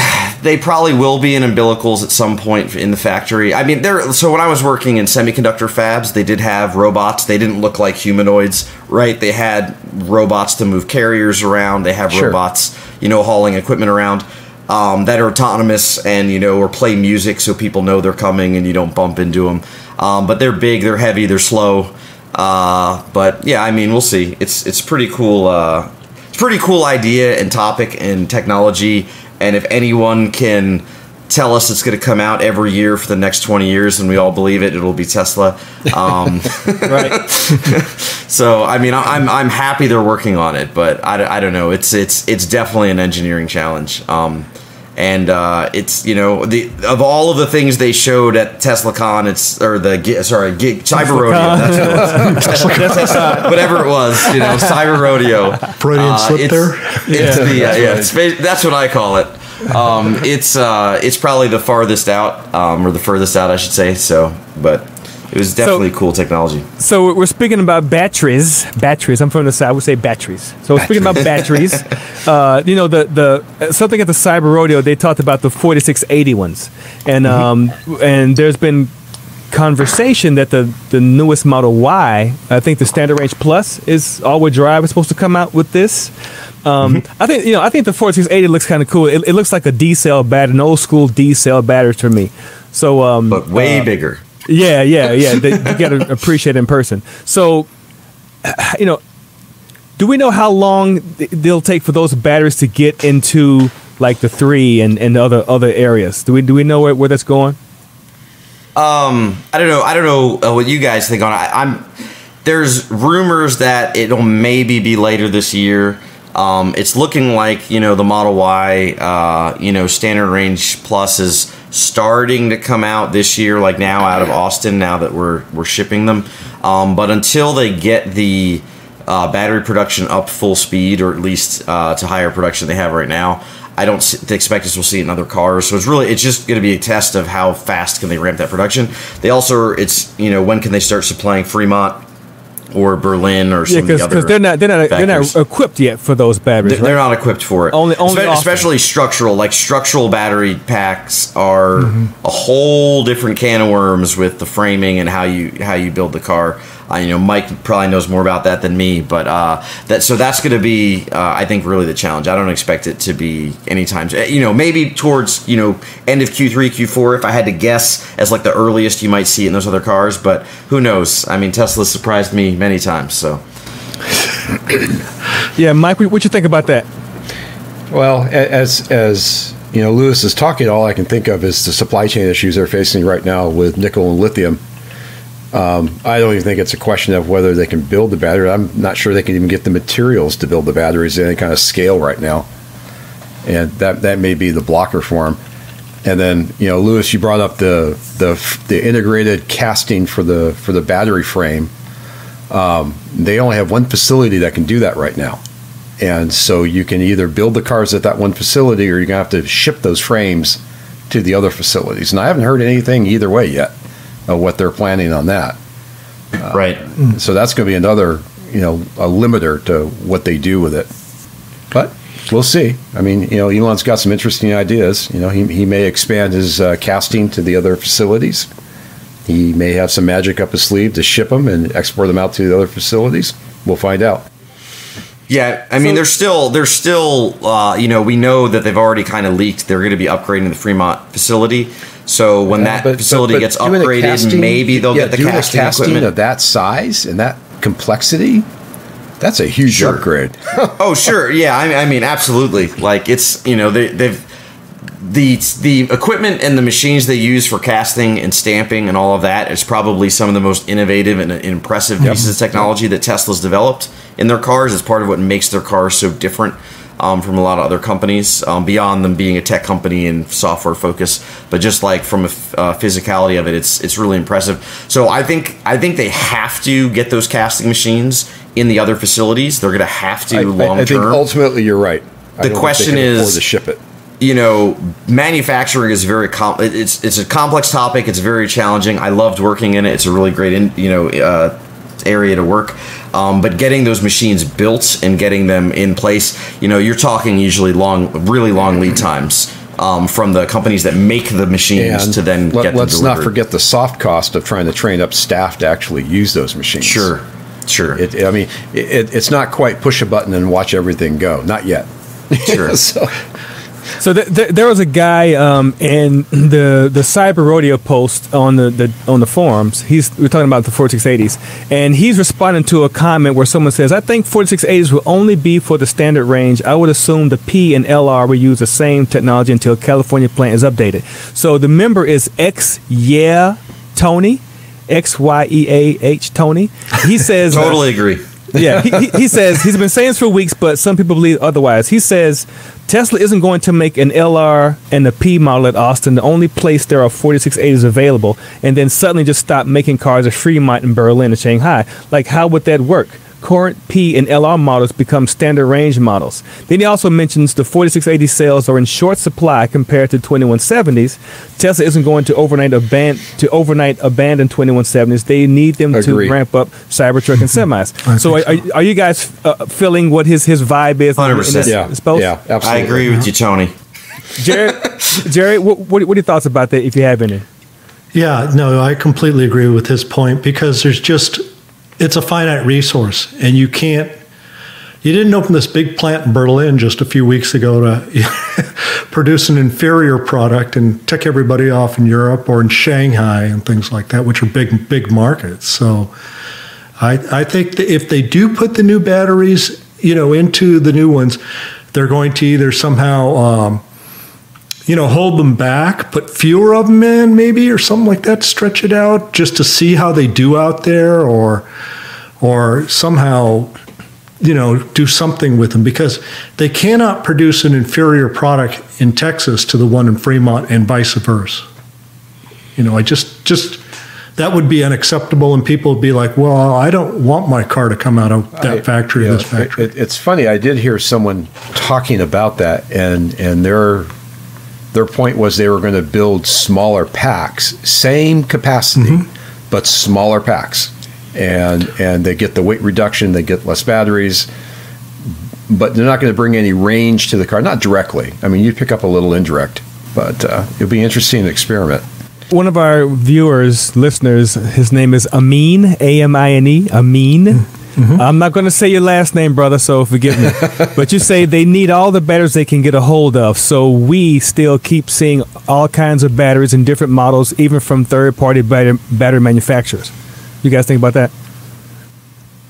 they probably will be in umbilicals at some point in the factory. I mean, there. So when I was working in semiconductor fabs, they did have robots. They didn't look like humanoids, right? They had robots to move carriers around. They have Sure. robots, you know, hauling equipment around. Um, that are autonomous and you know or play music so people know they're coming and you don't bump into them um, but they're big they're heavy they're slow. Uh, but yeah i mean we'll see. It's it's pretty cool uh, it's pretty cool idea and topic and technology. And if anyone can tell us it's going to come out every year for the next 20 years and we all believe it it'll be tesla. Um, Right. so i mean i'm i'm happy they're working on it but i, don't- I don't know. It's it's it's definitely an engineering challenge. Um, and uh, it's you know the of all of the things they showed at TeslaCon, it's or the sorry Gig, Cyber Rodeo, that's what it was. whatever it was, you know, Cyber Rodeo. Freudian slip it's, there. It's the uh, yeah, it's, that's what I call it. Um, it's uh, it's probably the farthest out, um, or the furthest out, I should say. So, but it was definitely cool technology. So we're speaking about batteries. Batteries. I'm from the side. I would say batteries. So we're speaking about batteries. Uh, you know, the the something at the Cyber Rodeo they talked about the 4680 ones, and um, and there's been conversation that the the newest Model Y, I think the Standard Range Plus is all-wheel drive is supposed to come out with this. Um, I think you know I think the 4680 looks kind of cool. It, it looks like a D cell battery, an old school D cell battery to me. So um, But way uh, bigger. Yeah, yeah, yeah. They, you got to appreciate in person. So, you know, do we know how long th- they'll take for those batteries to get into like the three and, and other other areas? Do we do we know where, where that's going? Um, I don't know. I don't know uh, what you guys think on it. I, I'm there's rumors that it'll maybe be later this year. Um, it's looking like you know the Model Y, uh, you know, standard range plus is starting to come out this year, like now out of Austin. Now that we're we're shipping them, um, but until they get the uh, battery production up full speed, or at least uh, to higher production they have right now. I don't expect us will see it in other cars. So it's really it's just going to be a test of how fast can they ramp that production. They also it's you know when can they start supplying Fremont or Berlin or some Yeah, of the other because they're not they're not they're not equipped yet for those batteries. They're right? not equipped for it. Only- only Espe- especially structural. Like structural battery packs are Mm-hmm. a whole different can of worms with the framing and how you how you build the car. Uh, you know, Mike probably knows more about that than me, but uh, that so that's going to be, uh, I think, really the challenge. I don't expect it to be anytime. You know, maybe towards you know end of Q3, Q4, if I had to guess, as like the earliest you might see it in those other cars. But who knows? I mean, Tesla surprised me many times. So Yeah, Mike, what, what you think about that? Well, as as you know, Louis is talking. All I can think of is the supply chain issues they're facing right now with nickel and lithium. Um, I don't even think it's a question of whether they can build the battery. I'm not sure they can even get the materials to build the batteries at any kind of scale right now, and that that may be the blocker for them. And then you know, Louis, you brought up the the the integrated casting for the for the battery frame. Um, they only have one facility that can do that right now. And so you can either build the cars at that one facility or you're to have to ship those frames to the other facilities. And I haven't heard anything either way yet of what they're planning on that. right. So that's going to be another, you know, a limiter to what they do with it. But we'll see. I mean, you know, Elon's got some interesting ideas. You know, he, he may expand his uh, casting to the other facilities. He may have some magic up his sleeve to ship them and export them out to the other facilities. We'll find out. Yeah, I mean, So- they're still they're still uh, you know we know that they've already kind of leaked. They're going to be upgrading the Fremont facility. So when Yeah, that but- facility but- gets but a upgraded, casting- maybe they'll yeah, get the casting, casting equipment. of that size and that complexity. That's a huge Sure. upgrade. oh, sure, yeah. I mean, I mean, absolutely. Like it's you know they they've the the equipment and the machines they use for casting and stamping and all of that is probably some of the most innovative and impressive pieces of technology that Tesla's developed in their cars. It's part of what makes their cars so different um, from a lot of other companies. Um, beyond them being a tech company and software focus, but just like from a f- uh, physicality of it, it's it's really impressive. So I think I think they have to get those casting machines in the other facilities. They're going to have to I, I- long I think term ultimately you're right. I The don't think they question is- to ship it. you know, manufacturing is very com- it's it's a complex topic. It's very challenging. I loved working in it. It's a really great in, you know uh, area to work. Um, but getting those machines built and getting them in place, you know, you're talking usually long, really long lead times um, from the companies that make the machines to then let, get them us not forget the soft cost of trying to train up staff to actually use those machines. Sure, sure, It, I mean, it, it's not quite push a button and watch everything go. Not yet. sure. so, So th- th- there was a guy um, in the the cyber rodeo post on the, the on the forums. He's we're talking about the 4680s, and he's responding to a comment where someone says, "I think 4680s will only be for the standard range. I would assume the P and LR will use the same technology until California plant is updated." So the member is X Yeah Tony, X Y E A H Tony. He says uh, totally agree. Yeah, he, he, says he's been saying this for weeks, but some people believe otherwise. He says Tesla isn't going to make an LR and a P model at Austin, the only place there are 4680s available, and then suddenly just stop making cars at Fremont and Berlin and Shanghai. Like, how would that work? Current P and LR models become standard range models. Then he also mentions the 4680 cells are in short supply compared to 2170s. Tesla isn't going to overnight abandon to overnight abandon 2170s. They need them Agree. to ramp up Cybertruck and semis. so, are, are, are you guys uh, feeling what his his vibe is? in- in 100%. this- yeah, post? yeah, absolutely. I agree with you, Tony. Jerry, Jerry, what, what, what are your thoughts about that? If you have any, Yeah, no, I completely agree with his point because there's just it's a finite resource and you can't you didn't open this big plant in Berlin just a few weeks ago to produce an inferior product and tick everybody off in Europe or in Shanghai and things like that, which are big big markets. So I I think that if they do put the new batteries, you know, into the new ones, they're going to either somehow um, you know, hold them back, put fewer of them in, maybe, or something like that. Stretch it out just to see how they do out there, or, or somehow, you know, do something with them because they cannot produce an inferior product in Texas to the one in Fremont and vice versa. You know, I just just that would be unacceptable, and people would be like, "Well, I don't want my car to come out of that I- factory you know, this factory." it- it's funny. I did hear someone talking about that, and and their their point was they were going to build smaller packs, same capacity, Mm-hmm. but smaller packs, and and they get the weight reduction, they get less batteries, but they're not going to bring any range to the car, not directly. I mean, you pick up a little indirect, but uh, it'll be interesting to experiment. One of our viewers, listeners, his name is Amine, A M I N E, Amine. I'm not going to say your last name, brother, so forgive me. but you say they need all the batteries they can get a hold of. So we still keep seeing all kinds of batteries in different models, even from third party battery, battery manufacturers. You guys think about that?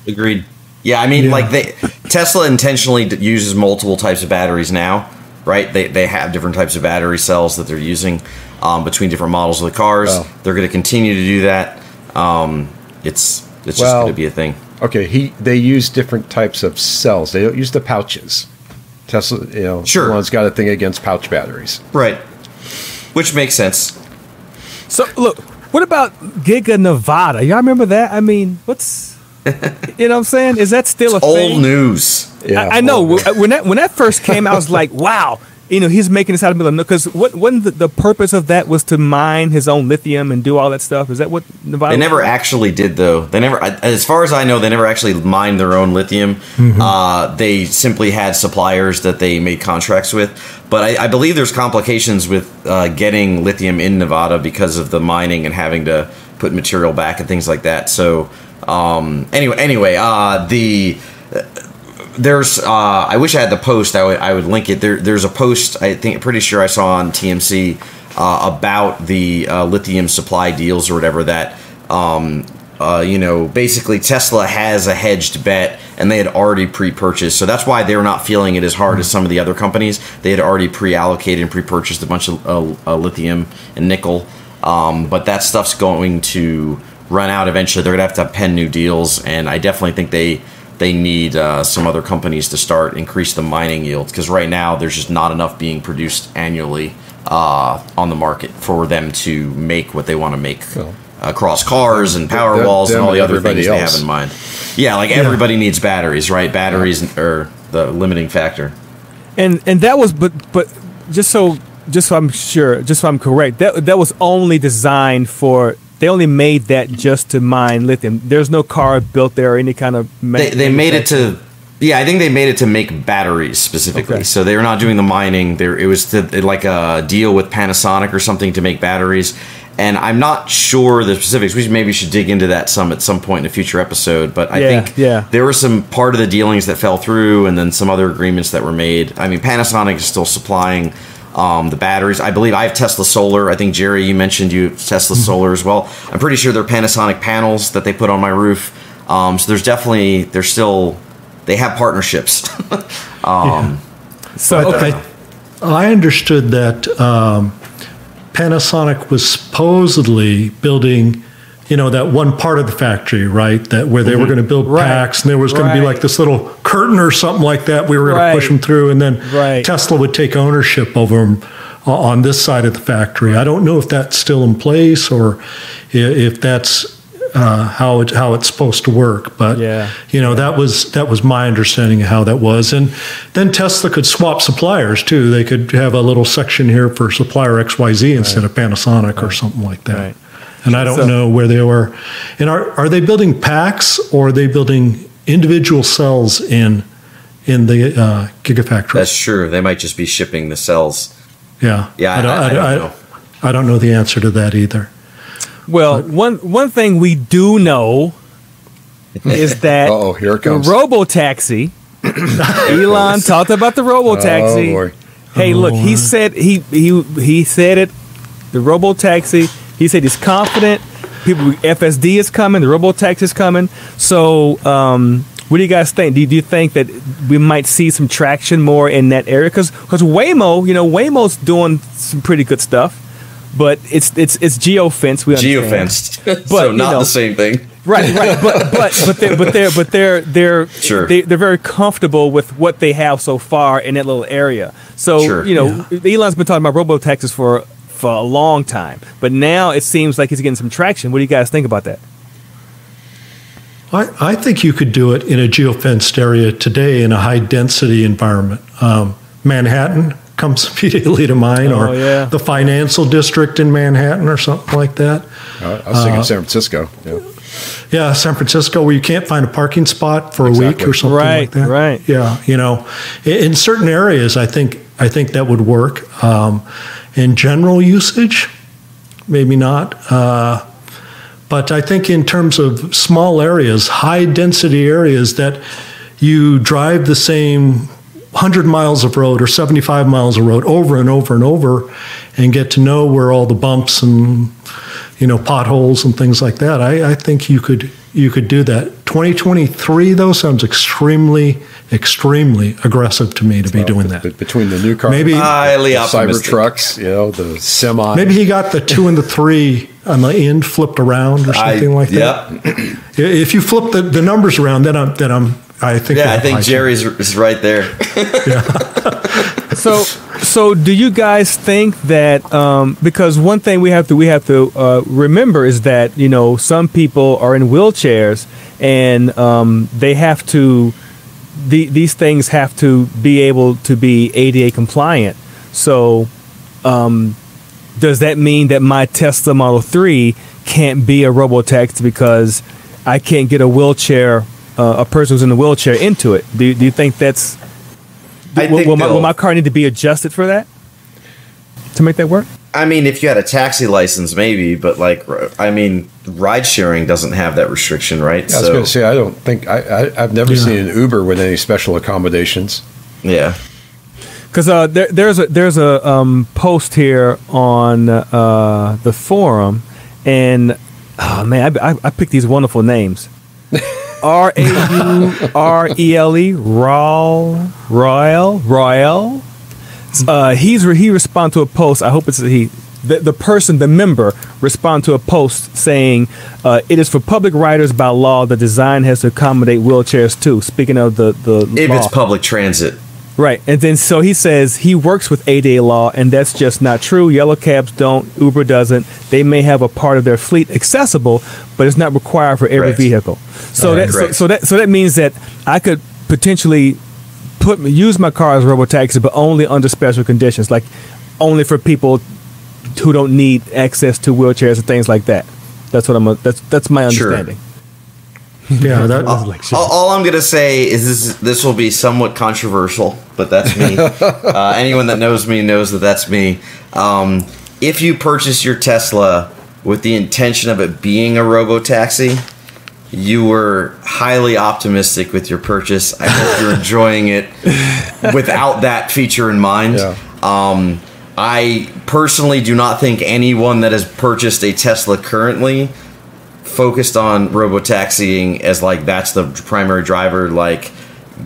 Agreed. Yeah, I mean, Yeah. like they Tesla intentionally uses multiple types of batteries now, right? They they have different types of battery cells that they're using um, between different models of the cars. Oh. They're going to continue to do that. Um, it's it's just going to be a thing. Okay, he they use different types of cells. They don't use the pouches. Tesla, you know, Sure. Elon's got a thing against pouch batteries. Right. Which makes sense. So look, what about Giga Nevada? Y'all remember that? I mean, what's you know what I'm saying? Is that still a Old thing? news. Yeah, I, I know when that when that first came, I was like, wow. You know, he's making this out of the middle because what wasn't the, the purpose of that was to mine his own lithium and do all that stuff? Is that what Nevada? They never actually did, though. They never, as far as I know, they never actually mined their own lithium. Mm-hmm. Uh, they simply had suppliers that they made contracts with. But I, I believe there's complications with uh, getting lithium in Nevada because of the mining and having to put material back and things like that. So um, anyway, anyway, uh, the there's uh, I wish I had the post. I would I would link it. There there's a post. I think pretty sure I saw on TMC uh, about the uh, lithium supply deals or whatever that. Um, uh, you know, basically Tesla has a hedged bet, and they had already pre-purchased, so that's why they're not feeling it as hard as some of the other companies. They had already pre-allocated and pre-purchased a bunch of uh, uh, lithium and nickel, um, but that stuff's going to run out eventually. They're gonna have to pen new deals, and I definitely think they they need uh, some other companies to start increase the mining yields because right now there's just not enough being produced annually uh, on the market for them to make what they want to make across cars and Powerwalls and all the other things they have in mind. Yeah, like everybody needs batteries, right? Batteries are the limiting factor. and and that was but but just so just so I'm sure, just so I'm correct, that that was only designed for. They only made that just to mine lithium. There's no car built there or any kind of. ma- They, they made it to. Yeah, I think they made it to make batteries specifically. Okay. So they were not doing the mining. There, it was to, like a deal with Panasonic or something to make batteries. And I'm not sure the specifics. We maybe should dig into that some at some point in a future episode. But I Yeah, think yeah. there were some part of the dealings that fell through, and then some other agreements that were made. I mean, Panasonic is still supplying um, the batteries. I believe I have Tesla Solar. I think Jerry, you mentioned you have Tesla Mm-hmm. Solar as well. I'm pretty sure they're Panasonic panels that they put on my roof. Um, so there's definitely there's still they have partnerships. um, So Okay. I understood that um, Panasonic was supposedly building, you know, that one part of the factory, right? That where they were going to build Right. packs, and there was going to be like this little curtain or something like that. We were going Right. to push them through, and then Right. Tesla would take ownership over them on this side of the factory. I don't know if that's still in place or if that's uh, how it how it's supposed to work, but Yeah. you know that was that was my understanding of how that was and then tesla could swap suppliers too they could have a little section here for supplier xyz instead of panasonic or something like that Right. And i don't So- know where they were and are, are they building packs or are they building individual cells in in the uh, gigafactory that's true. They might just be shipping the cells. yeah Yeah, I- don't, I don't know. I don't know the answer to that either Well, one one thing we do know is that Uh-oh, here it comes. the robo taxi. Elon talked about the robo taxi. Oh, boy. hey, look, he said he he he said it. The robo taxi. He said he's confident. People, FSD is coming. The robo taxi is coming. So, um, what do you guys think? Do you, do you think that we might see some traction more in that area? Because because Waymo, you know, Waymo's doing some pretty good stuff. but it's it's it's geofence. We understand. Geofenced, But, so you not know- the same thing. Right, right, but but but they're but they're but they're they're Sure. they, they're very comfortable with what they have so far in that little area. So Sure. you know, Elon's been talking about robo taxis for for a long time, but now it seems like he's getting some traction. What do you guys think about that? I, I think you could do it in a geofenced area today in a high density environment. Um, Manhattan comes immediately to mind, Oh, or yeah. the financial district in Manhattan, or something like that. Uh, I was thinking San Francisco. Yeah. Yeah, San Francisco, where you can't find a parking spot for a week or something Right, like that. right. Yeah, you know, in, in certain areas, I think I think that would work. Um, in general usage, maybe not. Uh, but I think in terms of small areas, high density areas that you drive the same 100 miles of road or 75 miles of road over and over and over and get to know where all the bumps and you know potholes and things like that I, I think you could you could do that 2023 though sounds extremely extremely aggressive to me to be doing that But between the new car, Maybe- Highly the cyber trucks, you know, the semi. maybe he got the two and the three on the end flipped around or I, something like that Yep. if you flip the, the numbers around then i'm then i'm i think Yeah, I think high Jerry's is right there. So, so do you guys think that um, because one thing we have to we have to uh, remember is that you know some people are in wheelchairs and um, they have to the, these things have to be able to be ADA compliant. So, um, does that mean that my Tesla Model Three can't be a robotaxi because I can't get a wheelchair, uh, a person who's in a wheelchair into it? Do, do you think that's I will, think will my, will my car need to be adjusted for that to make that work? I mean, if you had a taxi license, maybe, but like, I mean, ride sharing doesn't have that restriction, right? I was going to say, I don't think I, I I've never Yeah. seen an Uber with any special accommodations. yeah. Because uh, there, there's a there's a um, post here on uh, the forum, and oh man, I, I, I picked these wonderful names. R A U R E L E Raul Royal Royal. Uh, he's re- he respond to a post. I hope it's he. The, the person, the member, respond to a post saying, uh, "It is for public riders by law. The design has to accommodate wheelchairs too." Speaking of the the If law. it's public transit. Right. And then so he says he works with ADA law, and that's just not true. Yellow cabs don't, Uber doesn't. They may have a part of their fleet accessible, but it's not required for every Correct. vehicle. So that so, so that so that means that I could potentially put use my car as a robotaxi, but only under special conditions, like only for people who don't need access to wheelchairs and things like that. That's what I'm. That's that's my Sure. Yeah that, All, all I'm gonna say is this: this will be somewhat controversial, but that's me. uh, anyone that knows me knows that that's me. Um, if you purchase your Tesla with the intention of it being a robo taxi, you were highly optimistic with your purchase. I hope you're enjoying it without that feature in mind. Yeah. Um, I personally do not think anyone that has purchased a Tesla currently focused on robo taxiing as like that's the primary driver. Like,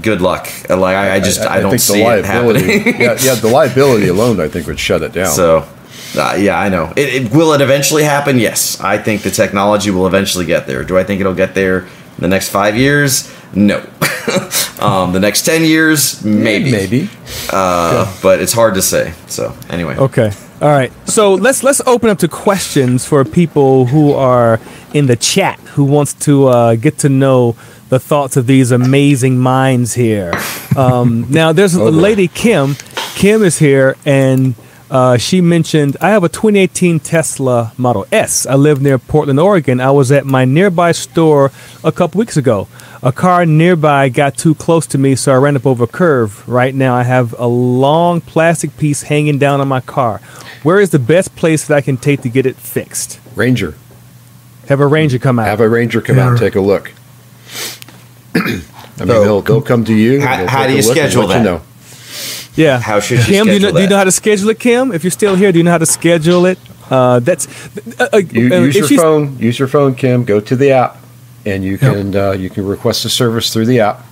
good luck. Like, I, I just I, don't see it happening. yeah, yeah, the liability alone, I think, would shut it down. So, uh, yeah, I know. It, it will it eventually happen? Yes, I think the technology will eventually get there. Do I think it'll get there in the next five years? No. um, the next ten years, maybe, maybe. Uh, but it's hard to say. So, anyway, Okay. All right. So let's let's open up to questions for people who are in the chat who wants to uh, get to know the thoughts of these amazing minds here. Um, now, there's a lady Kim. Kim is here, and uh, she mentioned I have a 2018 Tesla Model S. I live near Portland, Oregon. I was at my nearby store a couple weeks ago. A car nearby got too close to me, so I ran up over a curve. Right now, I have a long plastic piece hanging down on my car. Where is the best place that I can take to get it fixed? Ranger. Have a ranger come out. Have a ranger come out and take a look. I mean, So- they'll, they'll come to you. How- how do you schedule let you that? know. yeah. How should you Kim, do you, know, schedule do you know how to schedule it, Kim? If you're still here, do you know how to schedule it? Uh, that's uh, uh, You uh, use your phone. Use your phone, Kim. Go to the app, and you can uh, you can request a service through the app.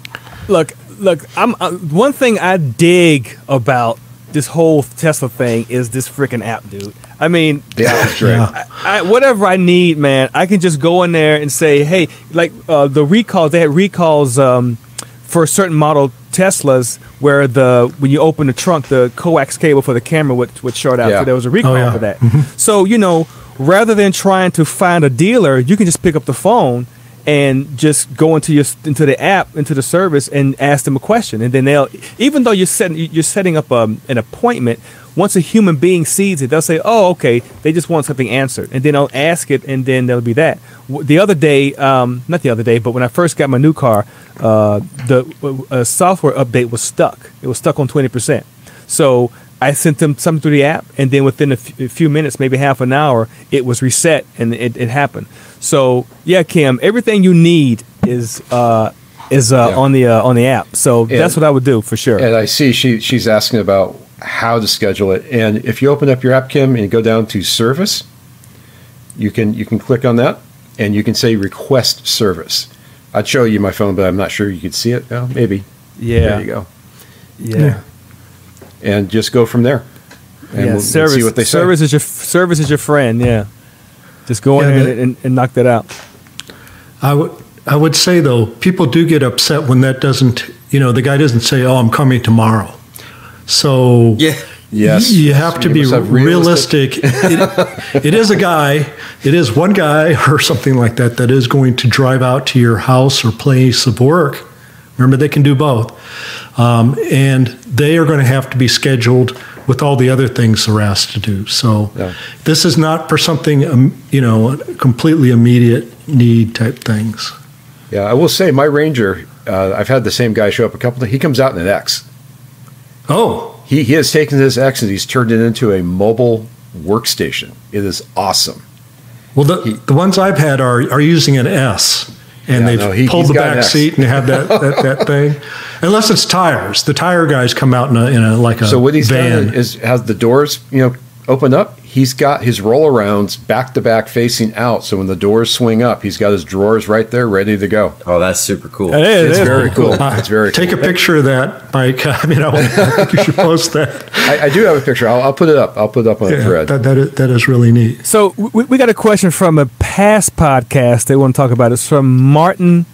look, look. I'm uh, one thing I dig about this whole Tesla thing is this freaking app, dude. I mean, The app. Yeah. I, whatever I need, man, I can just go in there and say, hey, like uh, the recalls, they had recalls um, for certain model Teslas where the when you open the trunk, the coax cable for the camera would, would short out. Yeah. So there was a recall Oh, yeah. for that. So, you know, rather than trying to find a dealer, you can just pick up the phone and just go into your into the app into the service and ask them a question. And then they'll even though you're setting you're setting up um, an appointment once a human being sees it they'll say oh okay they just want something answered. And then they'll ask it and then there'll be that. The other day um, not the other day but when i first got my new car uh, the uh, software update was stuck. It was stuck on 20% so I sent them something through the app, and then within a, f- a few minutes, maybe half an hour, it was reset and it, it happened. So yeah, Kim, everything you need is uh, is uh, Yeah. on the uh, on the app. So Yeah. that's what I would do for sure. And I see she she's asking about how to schedule it. And if you open up your app, Kim, and you go down to service, you can you can click on that, and you can say request service. I'd show you my phone, but I'm not sure you could see it. Well, maybe. yeah, There you go. yeah, Yeah. And just go from there. And yeah. we'll, we'll service, see what they say. service is your service is your friend. Yeah, just go in Yeah, there the- and, and knock that out. I would I would say though, people do get upset when that doesn't. You know, the guy doesn't say, "Oh, I'm coming tomorrow." So Yeah. Yes. you have to You be must have realistic. it, it is a guy. It is one guy or something like that that is going to drive out to your house or place of work. Remember, they can do both, um, and they are going to have to be scheduled with all the other things they're asked to do. So, Yeah. this is not for something um, you know completely immediate need type things. Yeah, I will say my Ranger. Uh, I've had the same guy show up a couple. Of, he comes out in an X. Oh, He he has taken this X and he's turned it into a mobile workstation. It is awesome. Well, the, the ones I've had are, are using an S, and Yeah, they've no, he- pulled the back X. seat and have that, that, that thing. Unless it's tires, the tire guys come out in a, in a like a So what he's van. done is has the doors, you know, opened up. He's got his roll arounds back to back facing out. So when the doors swing up, he's got his drawers right there ready to go. Oh, that's super cool. It is, It's it is very pretty cool. It's very Take cool. a picture of that, Mike. I mean, I, I think you should post that. I, I do have a picture. I'll, I'll put it up. I'll put it up on a Yeah, thread. that, that, is, that is really neat. So we, we got a question from a past podcast they want to talk about. It's from Martin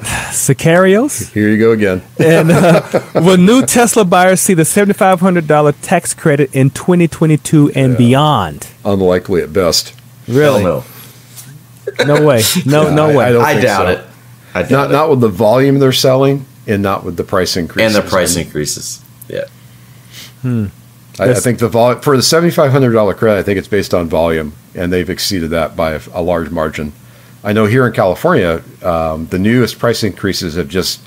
Sicarios. Here you go again. And uh, will new Tesla buyers see the $7,500 tax credit in 2022 and beyond? Unlikely at best. Really? Hell No way. No, Yeah, no way. I don't I think doubt so. it. I doubt Not it. not with the volume they're selling, and not with the price increase. and the price increases. Yeah. I, I think the vol for the seventy five hundred dollar credit, I think it's based on volume, and they've exceeded that by a, a large margin. I know here in California, um, the newest price increases have just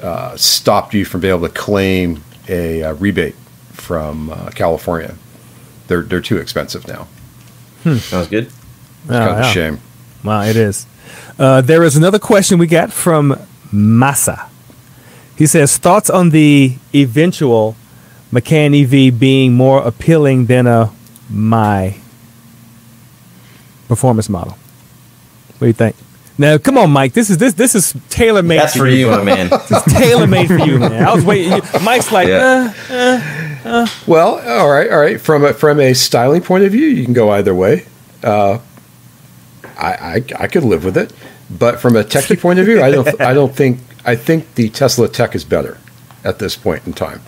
uh, stopped you from being able to claim a, uh rebate from uh, California. They're they're too expensive now. Sounds good. It's Oh, kind of yeah. a shame. Wow, it is. Uh, there is another question we got from Massa. He says thoughts on the eventual Macan EV being more appealing than a my performance model. What do you think? Now, come on, Mike. This is this this is tailor made. That's for you, my man. It's tailor made for you, man. I was waiting. Mike's like, Yeah. uh, Well, all right, all right. From a, from a styling point of view, you can go either way. Uh, I, I I could live with it, but from a techie point of view, I don't I don't think I think the Tesla Tech is better at this point in time.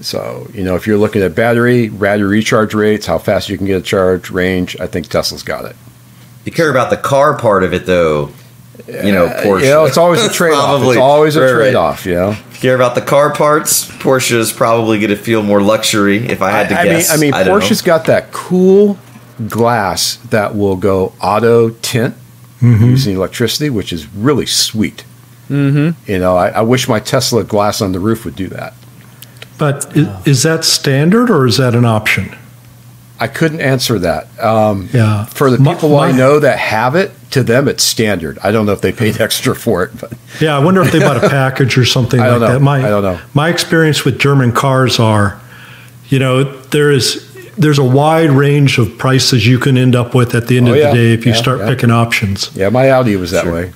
So you know, if you're looking at battery, battery recharge rates, how fast you can get a charge, range, I think Tesla's got it. You care about the car part of it, though. You know, Porsche. You know, it's always a trade off. Probably. It's always a Right, right. trade off. You know. If you care about the car parts, Porsche is probably going to feel more luxury. If I had to I guess, mean, I mean, don't know. Porsche's got that cool glass that will go auto tint using electricity, which is really sweet. Mm-hmm. You know, I, I wish my Tesla glass on the roof would do that. But is, is that standard or is that an option? I couldn't answer that. Um, Yeah. for the My- people I know that have it, to them it's standard. I don't know if they paid extra for it, but Yeah, I wonder if they bought a package or something I like don't know. that. My, I don't know. My experience with German cars are, you know, there is there's a wide range of prices you can end up with at the end Oh, of yeah. the day if you Yeah, start yeah. picking options. yeah, my Audi was that Sure. way.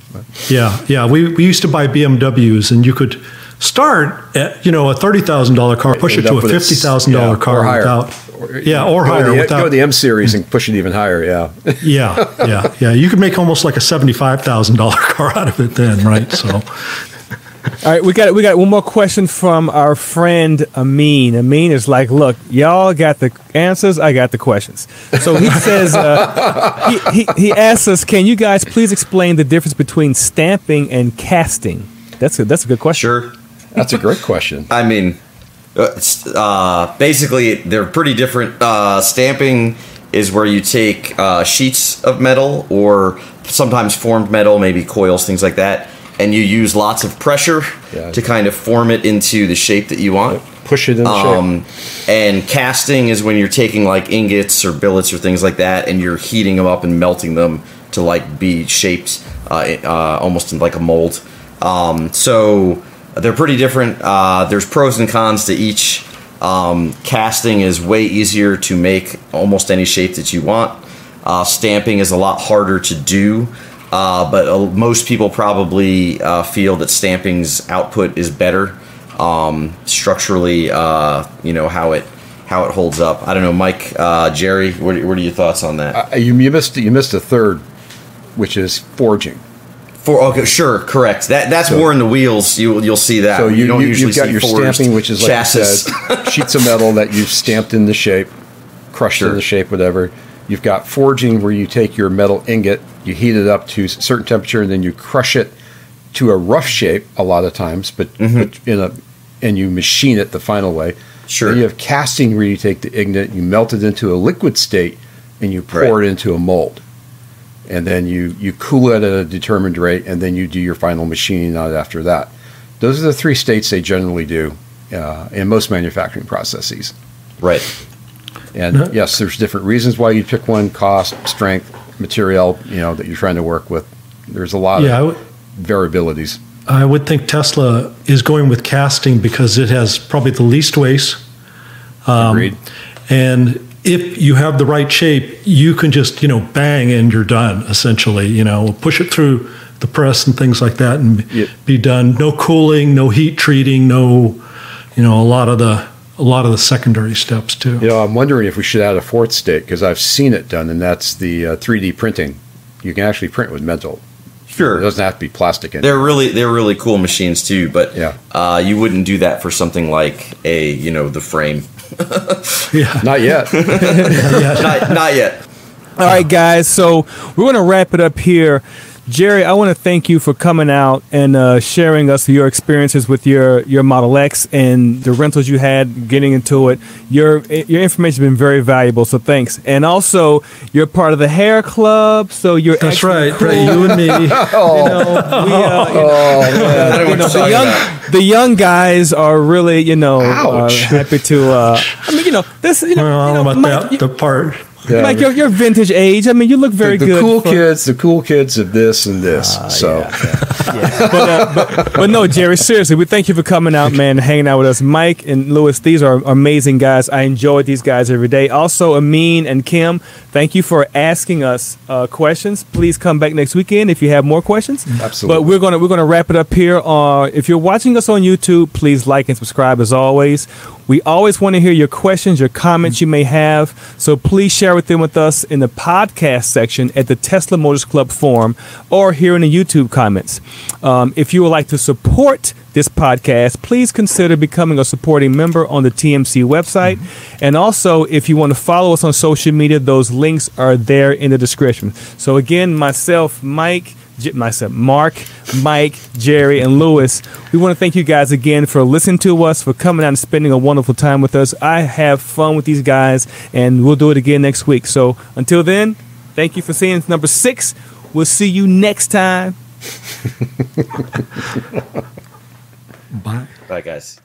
Yeah, yeah. We, we used to buy BMWs, and you could start at you know a thirty thousand dollar car, push it to a fifty thousand dollar car without. Or Yeah, or Go higher. to the, without- go to the M series and push it even higher. Yeah. yeah, yeah, yeah. You could make almost like a seventy-five thousand dollar car out of it then, right? So, All right, we got we got one more question from our friend Amine. Amine is like, look, y'all got the answers, I got the questions. So he says, uh, he, he he asks us, can you guys please explain the difference between stamping and casting? That's a that's a good question. Sure. That's a great question. I mean, uh, uh, basically, they're pretty different. Uh, stamping is where you take uh, sheets of metal or sometimes formed metal, maybe coils, things like that, and you use lots of pressure Yeah. to kind of form it into the shape that you want. Push it in the shape. Um, and casting is when you're taking like ingots or billets or things like that, and you're heating them up and melting them to like be shaped uh, uh, almost in like a mold. Um, so they're pretty different. Uh, there's pros and cons to each. Um, casting is way easier to make almost any shape that you want. Uh, stamping is a lot harder to do, uh, but uh, most people probably uh, feel that stamping's output is better um, structurally. Uh, you know how it how it holds up. I don't know, Mike, uh, Jerry. What, what are your thoughts on that? You, you missed you missed a third, which is forging. For okay, sure, correct. That that's So- more in the wheels. You you'll see that. So you, don't you, usually you've got see your stamping, which is like chassis. you said, sheets of metal that you've stamped in the shape, crushed Sure. in the shape, whatever. You've got forging, where you take your metal ingot, you heat it up to a certain temperature, and then you crush it to a rough shape. A lot of times, but, but in a and you machine it the final way. Mm-hmm. Sure. Then you have casting, where you take the ingot, you melt it into a liquid state, and you pour Right. it into a mold. And then you, you cool it at a determined rate, and then you do your final machining on it after that. Those are the three states they generally do uh, in most manufacturing processes. right. And No. yes, there's different reasons why you pick one: cost, strength, material. You know that you're trying to work with. There's a lot yeah, of would, variabilities. I would think Tesla is going with casting because it has probably the least waste. Um, Agreed. And if you have the right shape, you can just, you know, bang and you're done, essentially. You know, push it through the press and things like that and Yep. be done. No cooling, no heat treating, no, you know, a lot of the a lot of the secondary steps too. You know, I'm wondering if we should add a fourth state because I've seen it done, and that's the uh, 3D printing. You can actually print with metal. Sure, It Sure. doesn't have to be plastic. In it. They're really they're really cool machines too, but Yeah. uh, you wouldn't do that for something like a you know the frame. Yeah. Not yet. not, not yet. All right, guys. So we're going to wrap it up here. Jerry, I want to thank you for coming out and uh, sharing us your experiences with your, your Model X and the rentals you had, getting into it. Your your information has been very valuable, so thanks. And also, you're part of the Hair Club, so you're That's right. cool. right. You and me. You know, we, uh, you know, I you know, the young about. the young guys are really you know uh, happy to. Uh, I mean, you know this. You know, Well, you know, know about Mike, that, the part. Yeah. Mike, you're, you're vintage age. I mean, you look very the, the good. cool for- kids, the cool kids of this and this. Ah, so but, uh, but, but no, Jerry, seriously, we thank you for coming out, man, hanging out with us. Mike and Louis, these are amazing guys. I enjoy these guys every day. Also, Amine and Kim, thank you for asking us uh, questions. Please come back next weekend if you have more questions. Absolutely. But we're gonna we're gonna wrap it up here. Uh, if you're watching us on YouTube, please like and subscribe as always. We always want to hear your questions, your comments you may have. So please share with them with us in the podcast section at the Tesla Motors Club forum or here in the YouTube comments. Um, if you would like to support this podcast, please consider becoming a supporting member on the TMC website. And also, if you want to follow us on social media, those links are there in the description. So again, myself, Mike, J- myself, Marc, Mike, Jerry, and Louis. We want to thank you guys again for listening to us, for coming out and spending a wonderful time with us. I have fun with these guys, and we'll do it again next week. So until then, thank you for seeing number six. We'll see you next time. Bye. Bye, guys.